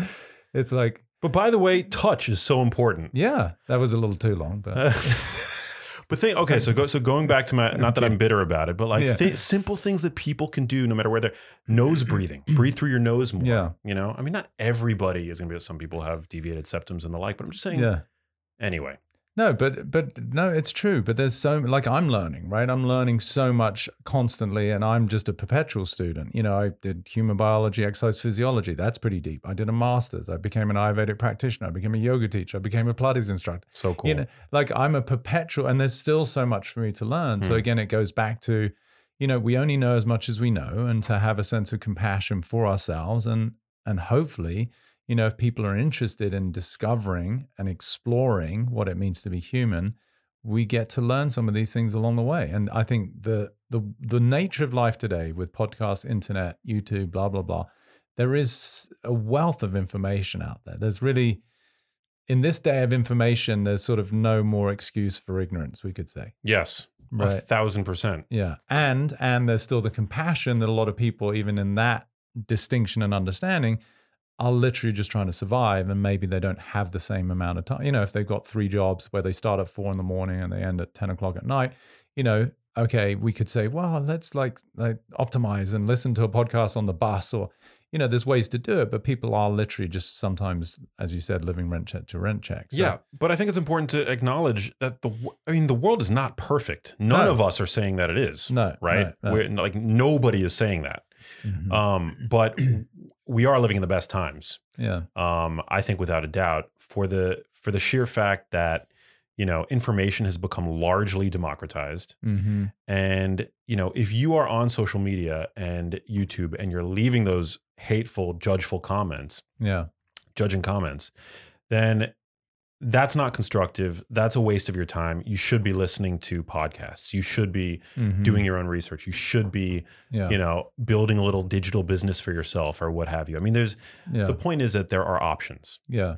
S2: It's like,
S1: But by the way, touch is so important.
S2: yeah, that was a little too long, but
S1: Uh, but think okay, so go so going back to my not that I'm bitter about it, but like
S2: Yeah.
S1: thi- simple things that people can do no matter where they're nose breathing, breathe through your nose more.
S2: Yeah.
S1: you know, I mean, not everybody is gonna be. Some people have deviated septums and the like, but I'm just saying.
S2: yeah.
S1: Anyway,
S2: No, but but no, it's true. But there's so like I'm learning, right? I'm learning so much constantly, and I'm just a perpetual student. You know, I did human biology, exercise physiology. That's pretty deep. I did a master's. I became an Ayurvedic practitioner. I became a yoga teacher. I became a Pilates instructor.
S1: so cool.
S2: You know, like I'm a perpetual, and there's still so much for me to learn. So
S1: Hmm.
S2: again, it goes back to, you know, we only know as much as we know, and to have a sense of compassion for ourselves, and and hopefully, you know, if people are interested in discovering and exploring what it means to be human, we get to learn some of these things along the way. And I think the the the nature of life today with podcasts, internet, YouTube, blah blah blah, there is a wealth of information out there. There's really in this day of information, there's sort of no more excuse for ignorance, we could say.
S1: yes, a
S2: Right.
S1: thousand percent.
S2: Yeah. And and there's still the compassion that a lot of people, even in that distinction and understanding, are literally just trying to survive and maybe they don't have the same amount of time. You know, if they've got three jobs where they start at four in the morning and they end at 10 o'clock at night, you know, okay, we could say, well, let's like like optimize and listen to a podcast on the bus or you know, there's ways to do it, but people are literally just sometimes, as you said, living rent check to rent check. So-
S1: Yeah, but I think it's important to acknowledge that the. I mean, the world is not perfect. None
S2: No.
S1: of us are saying that it is.
S2: No,
S1: right?
S2: no, no.
S1: We're, like nobody is saying that.
S2: Mhm.
S1: Um, but we are living in the best times.
S2: yeah.
S1: um, I think without a doubt, for the for the sheer fact that you know information has become largely democratized,
S2: hmm
S1: and you know if you are on social media and YouTube and you're leaving those hateful, judgeful comments,
S2: Yeah.
S1: judging comments, then that's not constructive. That's a waste of your time. You should be listening to podcasts. You should be
S2: Mhm.
S1: doing your own research. You should be,
S2: yeah.
S1: you know, building a little digital business for yourself or what have you. I mean, there's
S2: yeah.
S1: the point is that there are options.
S2: Yeah.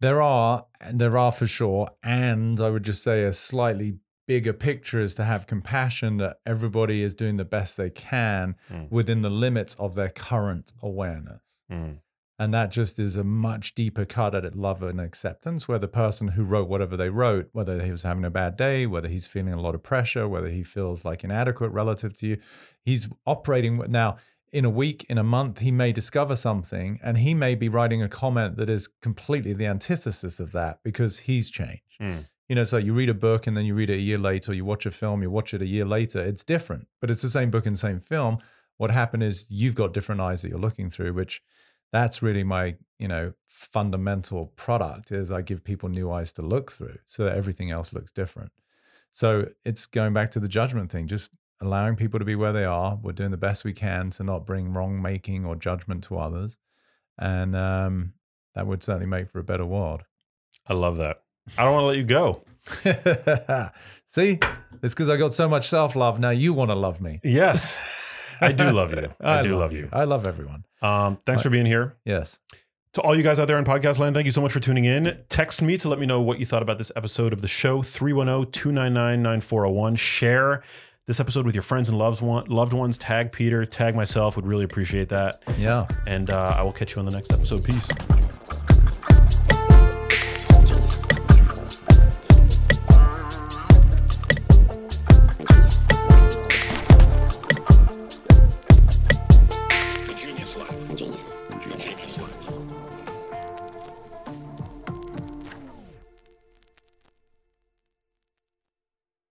S2: There are, and there are for sure. And I would just say a slightly bigger picture is to have compassion that everybody is doing the best they can
S1: Mm.
S2: within the limits of their current awareness.
S1: Mm.
S2: And that just is a much deeper cut at love and acceptance, where the person who wrote whatever they wrote, whether he was having a bad day, whether he's feeling a lot of pressure, whether he feels like inadequate relative to you, he's operating now in a week, in a month, he may discover something and he may be writing a comment that is completely the antithesis of that because he's changed.
S1: Mm.
S2: You know, so you read a book and then you read it a year later, you watch a film, you watch it a year later. It's different, but it's the same book and same film. What happened is you've got different eyes that you're looking through, which that's really my, you know, fundamental product is I give people new eyes to look through so that everything else looks different. So it's going back to the judgment thing, just allowing people to be where they are. We're doing the best we can to not bring wrong making or judgment to others. And um, that would certainly make for a better world.
S1: I love that. I don't want to let you go.
S2: See, it's because I got so much self love. Now you want to love me.
S1: Yes, I do love you. I, do love you.
S2: I love everyone.
S1: Um, thanks for being here.
S2: Yes.
S1: To all you guys out there in podcast land, thank you so much for tuning in. Text me to let me know what you thought about this episode of the show 310 299 9401. Share this episode with your friends and loved, one, loved ones. Tag Peter, tag myself. Would really appreciate that.
S2: Yeah.
S1: And uh, I will catch you on the next episode. Peace.